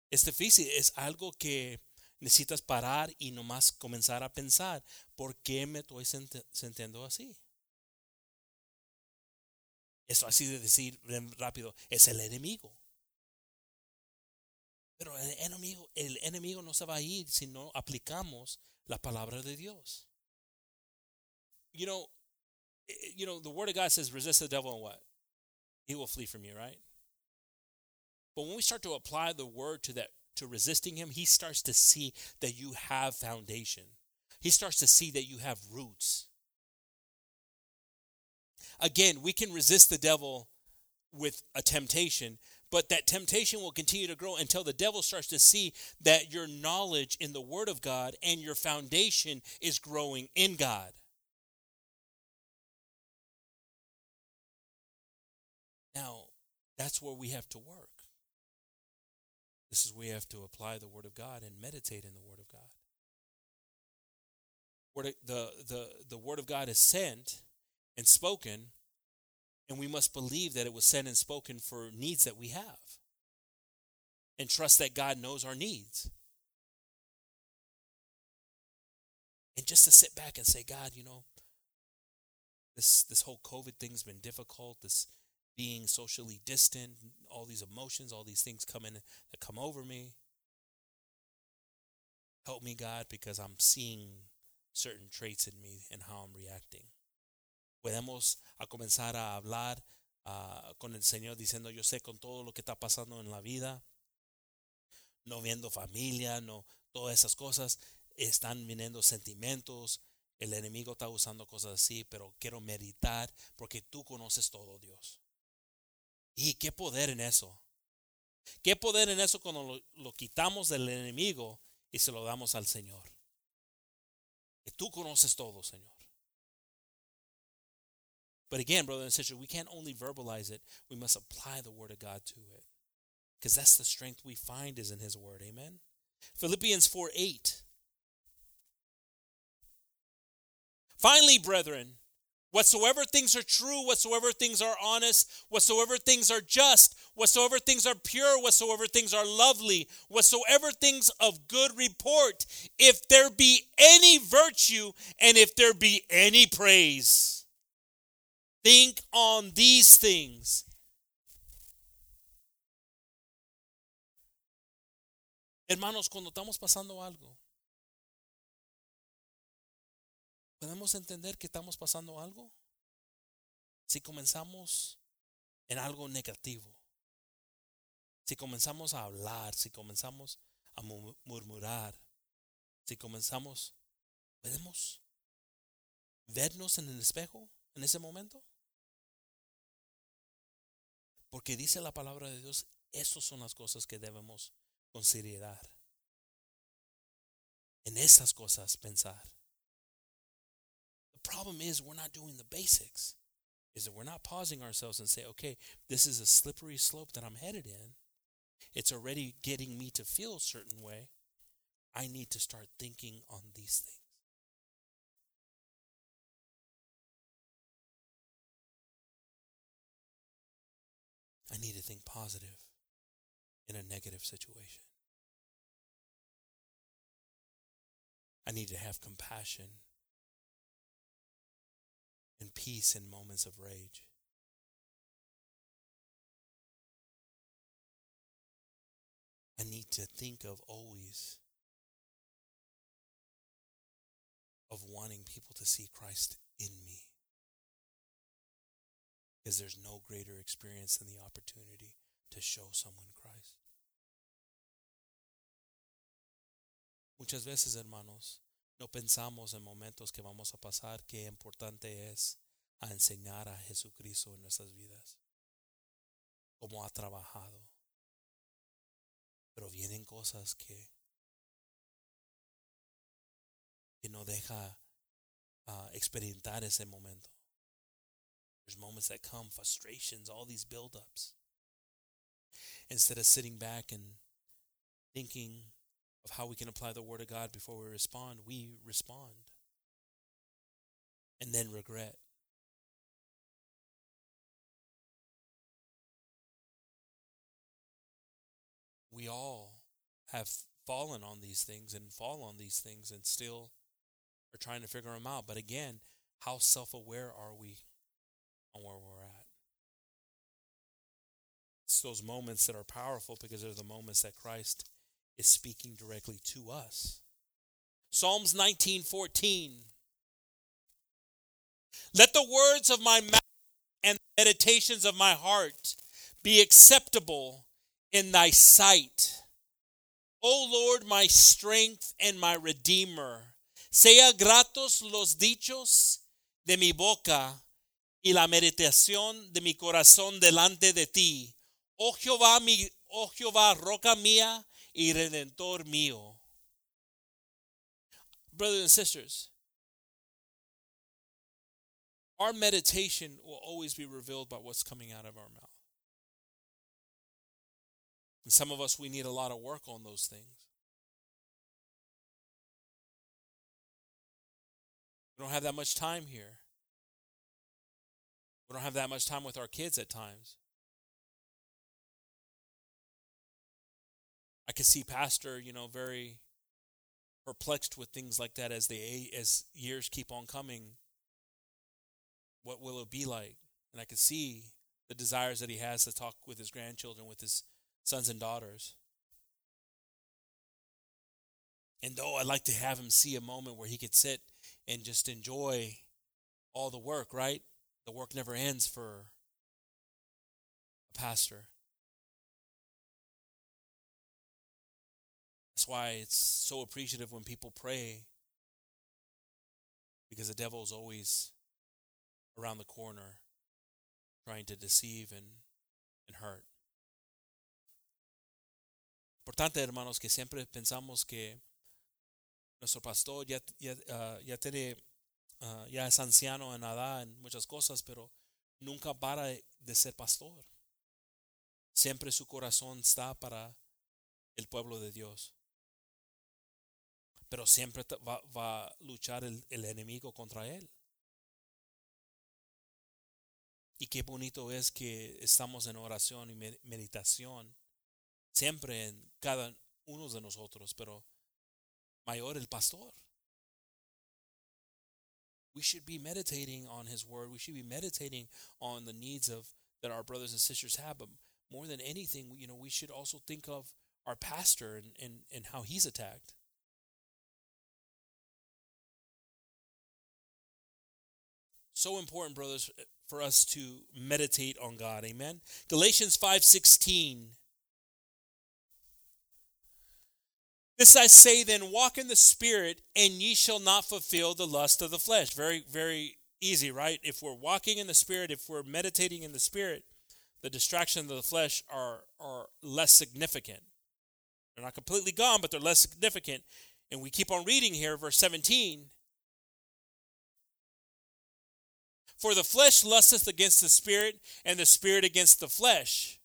Es difícil, es algo que necesitas parar y nomás comenzar a pensar, ¿por qué me estoy sintiendo así? Eso así de decir rápido, es el enemigo. Pero el enemigo, el enemigo no se va a ir si no aplicamos la palabra de Dios. You know, eh, you know, the word of God says resist the devil and what? He will flee from you, right? But when we start to apply the word to that to resisting him, he starts to see that you have foundation. He starts to see that you have roots. Again, we can resist the devil with a temptation, but that temptation will continue to grow until the devil starts to see that your knowledge in the Word of God and your foundation is growing in God. Now, that's where we have to work. This is where we have to apply the Word of God and meditate in the Word of God. The, the, the Word of God is sent and spoken and we must believe that it was sent and spoken for needs that we have. And trust that God knows our needs. And just to sit back and say, God, you know, this this whole COVID thing's been difficult. This being socially distant, all these emotions, all these things come in that come over me. Help me, God, because I'm seeing certain traits in me and how I'm reacting. Podemos a comenzar a hablar uh, con el Señor diciendo, yo sé con todo lo que está pasando en la vida, no viendo familia, no, todas esas cosas, están viniendo sentimientos, el enemigo está usando cosas así, pero quiero meditar porque tú conoces todo, Dios. Y qué poder en eso. Qué poder en eso cuando lo, lo quitamos del enemigo y se lo damos al Señor. Que tú conoces todo, Señor. But again, brother and sister, we can't only verbalize it, we must apply the word of God to it. Because that's the strength we find is in his word. Amen. Philippians 4 8. Finally, brethren, whatsoever things are true, whatsoever things are honest, whatsoever things are just, whatsoever things are pure, whatsoever things are lovely, whatsoever things of good report, if there be any virtue and if there be any praise Think on these things. Hermanos, cuando estamos pasando algo, ¿Podemos entender que estamos pasando algo? Si comenzamos en algo negativo, si comenzamos a hablar, si comenzamos a murmurar, si comenzamos, ¿podemos vernos en el espejo en ese momento? Porque dice la palabra de Dios, esas son las cosas que debemos considerar. En esas cosas pensar. The problem is we're not doing the basics. Is that we're not pausing ourselves and say, okay, this is a slippery slope that I'm headed in. It's already getting me to feel a certain way. I need to start thinking on these things. I need to think positive in a negative situation. I need to have compassion and peace in moments of rage. I need to think of always of wanting people to see Christ in me. There's no greater experience than the opportunity to show someone Christ. Muchas veces, hermanos, no pensamos en momentos que vamos a pasar qué importante es a enseñar a Jesucristo en nuestras vidas, cómo ha trabajado. Pero vienen cosas que, que no deja uh, experimentar ese momento. There's moments that come, frustrations, all these buildups. Instead of sitting back and thinking of how we can apply the Word of God before we respond, we respond and then regret. We all have fallen on these things and fall on these things and still are trying to figure them out. But again, how self aware are we on where we're at? It's those moments that are powerful because they're the moments that Christ is speaking directly to us. Psalms 19:14 Let the words of my mouth and the meditations of my heart be acceptable in thy sight. O Lord, my strength and my redeemer. Sea gratos los dichos de mi boca y la meditación de mi corazón delante de ti. Oh Jehová, mi, oh Jehová, roca mía y redentor mío. Brothers and sisters, our meditation will always be revealed by what's coming out of our mouth. And some of us, we need a lot of work on those things. We don't have that much time here. We don't have that much time with our kids at times. I could see pastor, you know, very perplexed with things like that as they as years keep on coming. What will it be like? And I could see the desires that he has to talk with his grandchildren, with his sons and daughters. And though I'd like to have him see a moment where he could sit and just enjoy all the work, right? The work never ends for a pastor. That's why it's so appreciative when people pray because the devil is always around the corner trying to deceive and, and hurt. Importante, hermanos, que siempre pensamos que nuestro pastor ya, ya, uh, ya tiene, uh, ya es anciano en edad, en muchas cosas, pero nunca para de ser pastor. Siempre su corazón está para el pueblo de Dios pero siempre va, va a luchar el, el, enemigo contra él. Y qué bonito es que estamos en oración y meditación, siempre en cada uno de nosotros, pero mayor el pastor. We should be meditating on his word. We should be meditating on the needs of that our brothers and sisters have. But more than anything, you know, we should also think of our pastor and, and, and how he's attacked. so important, brothers, for us to meditate on God. Amen. Galatians 5:16. This I say then, walk in the spirit, and ye shall not fulfill the lust of the flesh. Very, very easy, right? If we're walking in the spirit, if we're meditating in the spirit, the distractions of the flesh are are less significant. They're not completely gone, but they're less significant. And we keep on reading here, verse 17. For the flesh lusteth against the spirit, and the spirit against the flesh.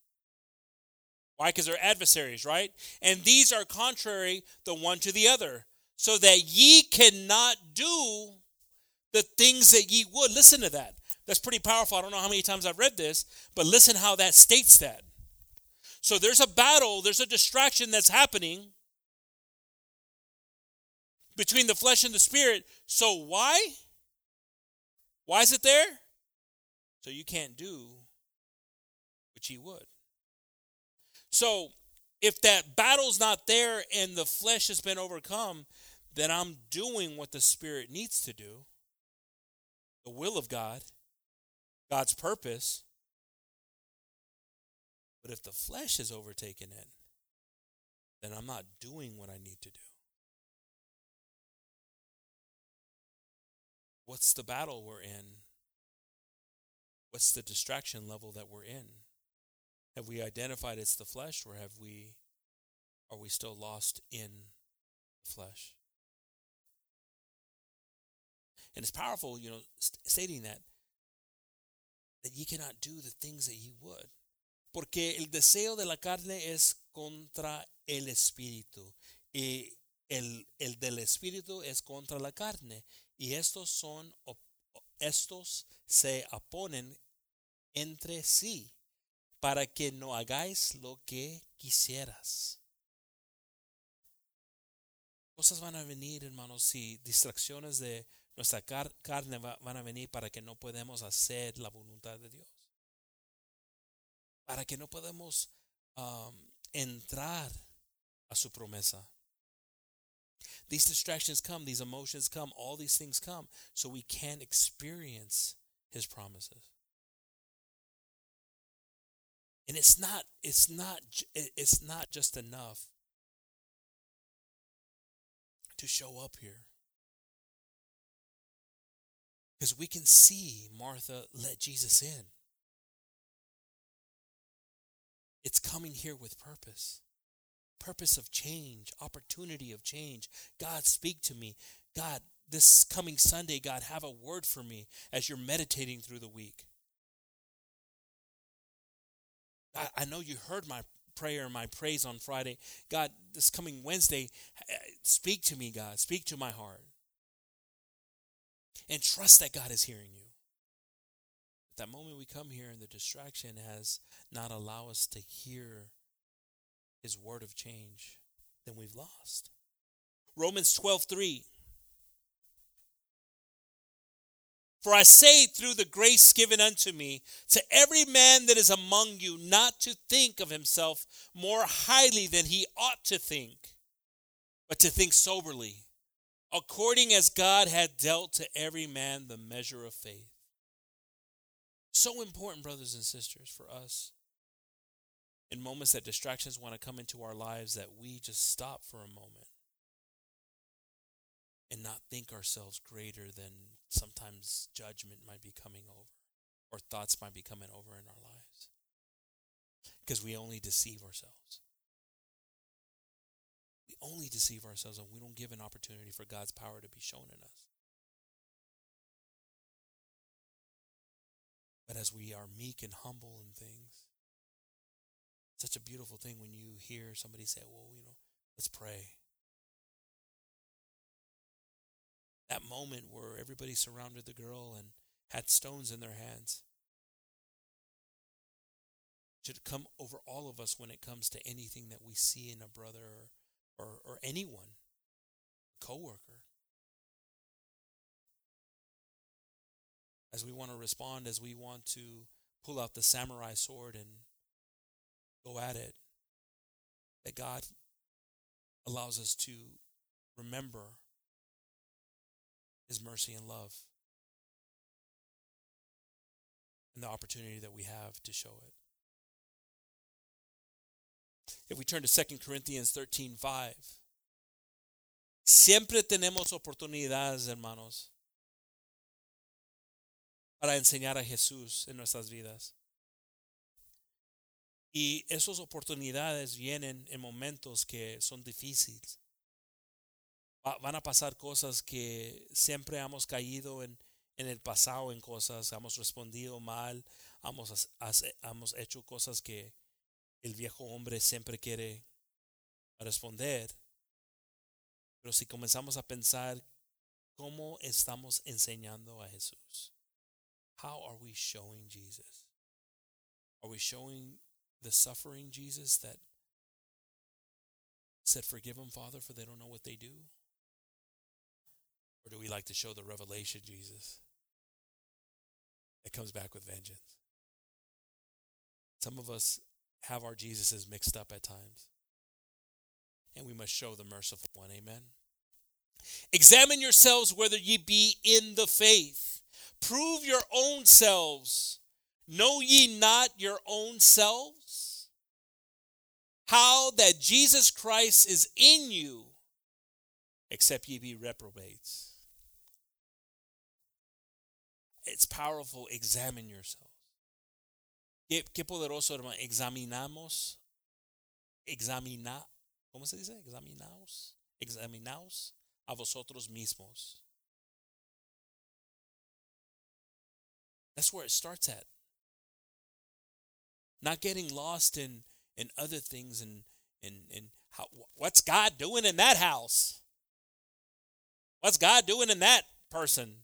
Why? Because they're adversaries, right? And these are contrary the one to the other, so that ye cannot do the things that ye would. Listen to that. That's pretty powerful. I don't know how many times I've read this, but listen how that states that. So there's a battle, there's a distraction that's happening between the flesh and the spirit. So why? Why is it there? So you can't do what ye would. So if that battle's not there and the flesh has been overcome, then I'm doing what the spirit needs to do. The will of God, God's purpose. But if the flesh has overtaken it, then I'm not doing what I need to do. What's the battle we're in? What's the distraction level that we're in? Have we identified it's the flesh or have we are we still lost in the flesh? And it's powerful, you know, st- stating that that you cannot do the things that you would. Porque el deseo de la carne es contra el espíritu y el, el del espíritu es contra la carne y estos son estos se oponen entre sí para que no hagáis lo que quisieras. Cosas van a venir, hermanos, y distracciones de nuestra carne van a venir para que no podamos hacer la voluntad de Dios. Para que no podamos um, entrar a su promesa. These distractions come, these emotions come, all these things come, so we can't experience his promises. And it's not it's not it's not just enough to show up here. Because we can see Martha let Jesus in. It's coming here with purpose purpose of change, opportunity of change. God, speak to me. God, this coming Sunday, God, have a word for me as you're meditating through the week. I, I know you heard my prayer and my praise on Friday. God, this coming Wednesday, speak to me, God. Speak to my heart. And trust that God is hearing you. At that moment we come here and the distraction has not allowed us to hear his word of change, then we've lost. Romans 12 3. For I say through the grace given unto me, to every man that is among you, not to think of himself more highly than he ought to think, but to think soberly, according as God had dealt to every man the measure of faith. So important, brothers and sisters, for us in moments that distractions want to come into our lives that we just stop for a moment and not think ourselves greater than sometimes judgment might be coming over or thoughts might be coming over in our lives. Because we only deceive ourselves. We only deceive ourselves and we don't give an opportunity for God's power to be shown in us. But as we are meek and humble in things such a beautiful thing when you hear somebody say, well, you know, let's pray. That moment where everybody surrounded the girl and had stones in their hands should come over all of us when it comes to anything that we see in a brother or, or, or anyone, a coworker. As we want to respond, as we want to pull out the samurai sword and go at it, that God allows us to remember His mercy and love. and the opportunity that we have to show it. If we turn to 2 Corinthians 13 5, siempre tenemos oportunidades, hermanos, para enseñar a Jesús en nuestras vidas. Y esas oportunidades vienen en momentos que son difíciles. Van a pasar cosas que siempre hemos caído en, en el pasado en cosas, hemos respondido mal, hemos, hemos hecho cosas que el viejo hombre siempre quiere responder. Pero si comenzamos a pensar cómo estamos enseñando a Jesús, how are we showing Jesus? Are we showing the suffering Jesus that said, Forgive them, Father, for they don't know what they do? Or do we like to show the revelation Jesus that comes back with vengeance? Some of us have our Jesuses mixed up at times. And we must show the merciful one. Amen. Examine yourselves whether ye be in the faith. Prove your own selves. Know ye not your own selves? How that Jesus Christ is in you, except ye be reprobates. It's powerful. Examine yourselves. Qué, qué poderoso, hermano. Examinamos. Examina. ¿Cómo se dice? Examinaos. Examinaos a vosotros mismos. That's where it starts at. Not getting lost in, in other things and, and, and how, what's God doing in that house? What's God doing in that person?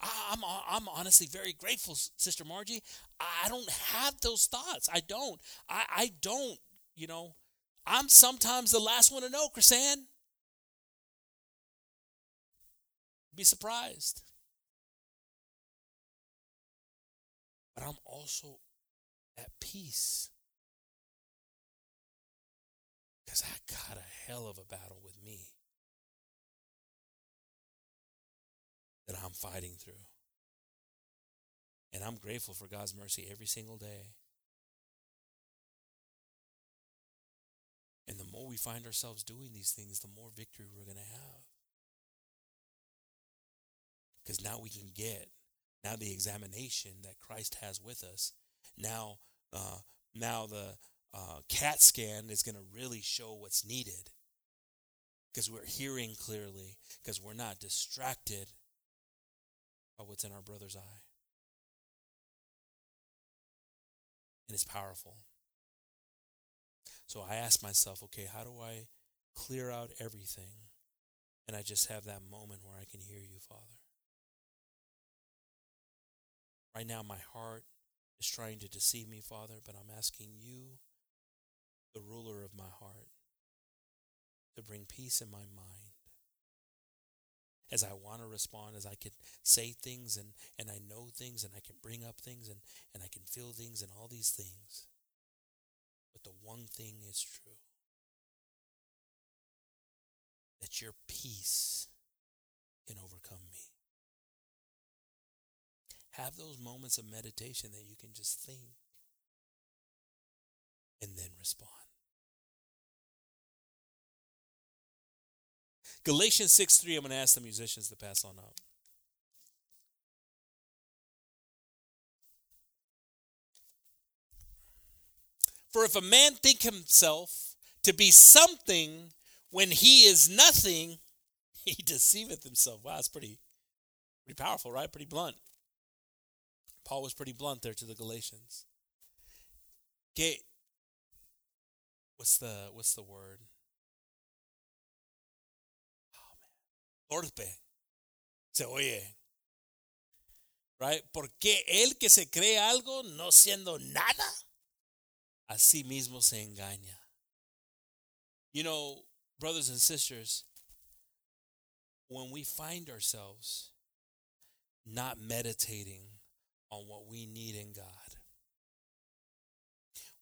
I'm, uh, I'm honestly very grateful, Sister Margie. I don't have those thoughts. I don't. I, I don't, you know. I'm sometimes the last one to know, Chrisanne. Be surprised. But I'm also at peace. Because I got a hell of a battle with me that I'm fighting through. And I'm grateful for God's mercy every single day. And the more we find ourselves doing these things, the more victory we're going to have. Because now we can get now the examination that Christ has with us. Now, uh, now the uh, CAT scan is going to really show what's needed. Because we're hearing clearly, because we're not distracted by what's in our brother's eye. and it's powerful. So I ask myself, okay, how do I clear out everything? And I just have that moment where I can hear you, Father. Right now, my heart is trying to deceive me, Father, but I'm asking you, the ruler of my heart, to bring peace in my mind as I want to respond, as I can say things and, and I know things and I can bring up things and, and I can feel things and all these things. But the one thing is true that your peace can overcome me. Have those moments of meditation that you can just think and then respond. Galatians 6 3, I'm going to ask the musicians to pass on up. For if a man think himself to be something when he is nothing, he deceiveth himself. Wow, that's pretty, pretty powerful, right? Pretty blunt. Paul was pretty blunt there to the Galatians. Okay, what's the what's the word? Torpe. Se oye. Right? Porque el que se cree algo no siendo nada, a sí mismo se engaña. You know, brothers and sisters, when we find ourselves not meditating on what we need in God,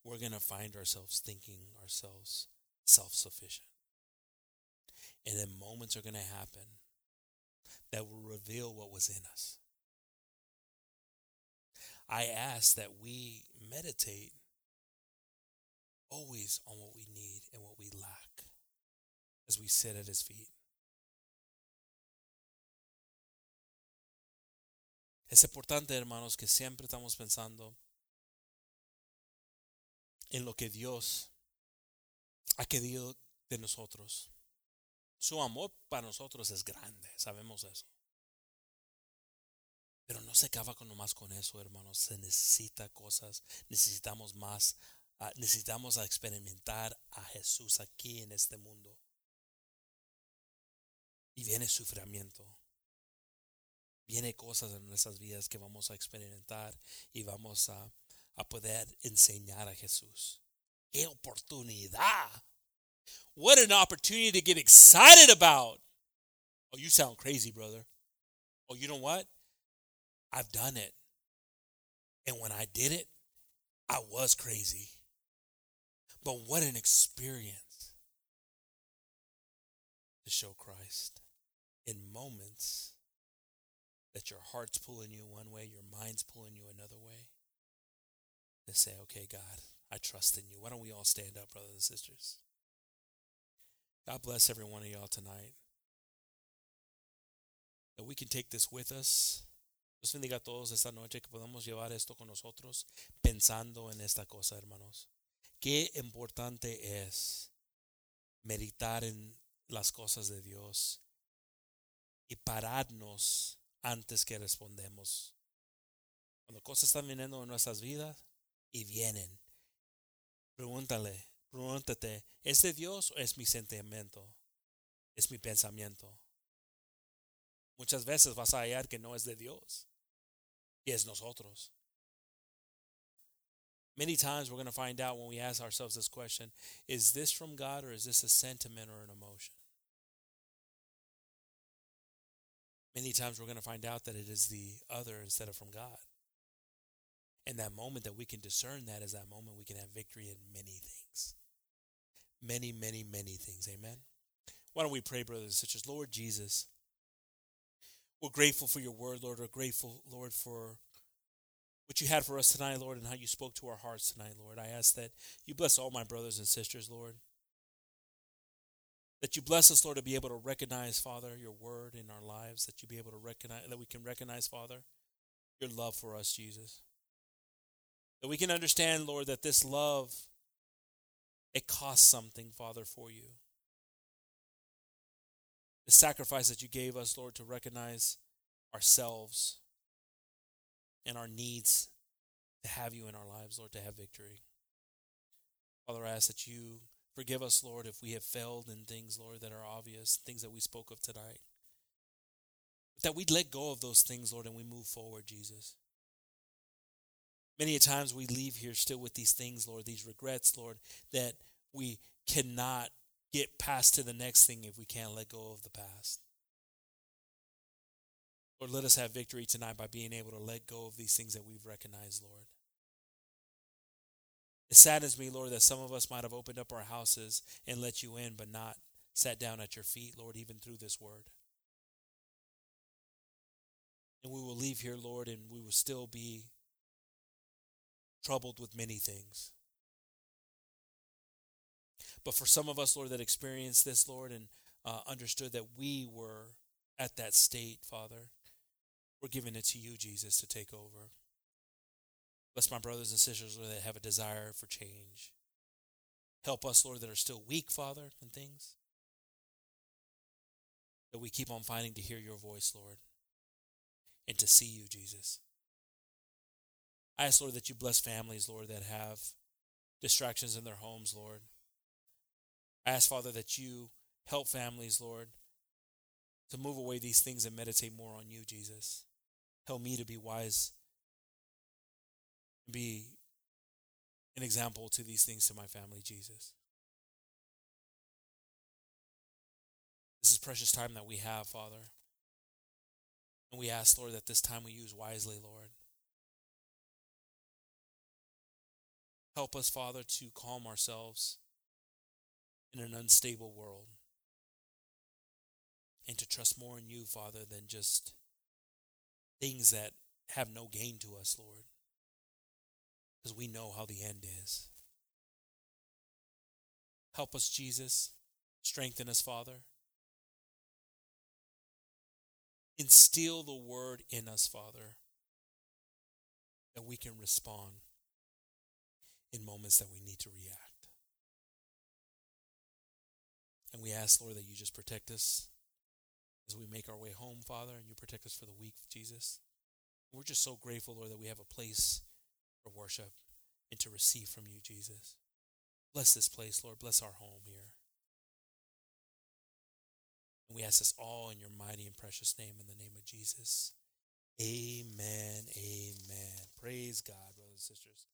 we're going to find ourselves thinking ourselves self sufficient. And then moments are going to happen that will reveal what was in us. I ask that we meditate always on what we need and what we lack as we sit at his feet. Es importante, hermanos, que siempre estamos pensando en lo que Dios ha querido de nosotros. Su amor para nosotros es grande, sabemos eso. Pero no se acaba con nomás con eso, hermanos. Se necesita cosas, necesitamos más, uh, necesitamos experimentar a Jesús aquí en este mundo. Y viene sufrimiento. Viene cosas en nuestras vidas que vamos a experimentar y vamos a, a poder enseñar a Jesús. ¡Qué oportunidad! What an opportunity to get excited about. Oh, you sound crazy, brother. Oh, you know what? I've done it. And when I did it, I was crazy. But what an experience to show Christ in moments that your heart's pulling you one way, your mind's pulling you another way. To say, okay, God, I trust in you. Why don't we all stand up, brothers and sisters? God bless every one of y'all tonight. That we can take this with us Dios bendiga a todos esta noche que podamos llevar esto con nosotros pensando en esta cosa, hermanos. Qué importante es meditar en las cosas de Dios y pararnos antes que respondemos. Cuando cosas están viniendo en nuestras vidas y vienen, pregúntale, pregúntate, ¿es de Dios o es mi sentimiento? ¿Es mi pensamiento? Muchas veces vas a hallar que no es de Dios y es nosotros. Many times we're going to find out when we ask ourselves this question is this from God or is this a sentiment or an emotion? Many times we're going to find out that it is the other instead of from God. And that moment that we can discern that is that moment we can have victory in many things. Many, many, many things. Amen. Why don't we pray, brothers and sisters? Lord Jesus. We're grateful for your word, Lord. We're grateful, Lord, for what you had for us tonight, Lord, and how you spoke to our hearts tonight, Lord. I ask that you bless all my brothers and sisters, Lord. That you bless us, Lord, to be able to recognize, Father, your word in our lives. That you be able to recognize, that we can recognize, Father, your love for us, Jesus. That we can understand, Lord, that this love, it costs something, Father, for you the sacrifice that you gave us, Lord, to recognize ourselves and our needs to have you in our lives, Lord, to have victory. Father, I ask that you forgive us, Lord, if we have failed in things, Lord, that are obvious, things that we spoke of tonight. That we'd let go of those things, Lord, and we move forward, Jesus. Many a times we leave here still with these things, Lord, these regrets, Lord, that we cannot get past to the next thing if we can't let go of the past. Lord, let us have victory tonight by being able to let go of these things that we've recognized, Lord. It saddens me, Lord, that some of us might have opened up our houses and let you in, but not sat down at your feet, Lord, even through this word. And we will leave here, Lord, and we will still be troubled with many things. But for some of us, Lord, that experienced this, Lord, and uh, understood that we were at that state, Father, we're giving it to you, Jesus, to take over. Bless my brothers and sisters, Lord, that have a desire for change. Help us, Lord, that are still weak, Father, in things. That we keep on fighting to hear your voice, Lord, and to see you, Jesus. I ask, Lord, that you bless families, Lord, that have distractions in their homes, Lord. I ask, Father, that you help families, Lord, to move away these things and meditate more on you, Jesus. Help me to be wise, be an example to these things to my family, Jesus. This is precious time that we have, Father. And we ask, Lord, that this time we use wisely, Lord. Help us, Father, to calm ourselves in an unstable world. and to trust more in you, Father, than just things that have no gain to us, Lord. Because we know how the end is. Help us, Jesus. Strengthen us, Father. Instill the word in us, Father, that we can respond in moments that we need to react. And we ask, Lord, that you just protect us as we make our way home, Father, and you protect us for the week, Jesus. We're just so grateful, Lord, that we have a place for worship and to receive from you, Jesus. Bless this place, Lord. Bless our home here. And we ask this all in your mighty and precious name, in the name of Jesus. Amen. Amen. Praise God, brothers and sisters.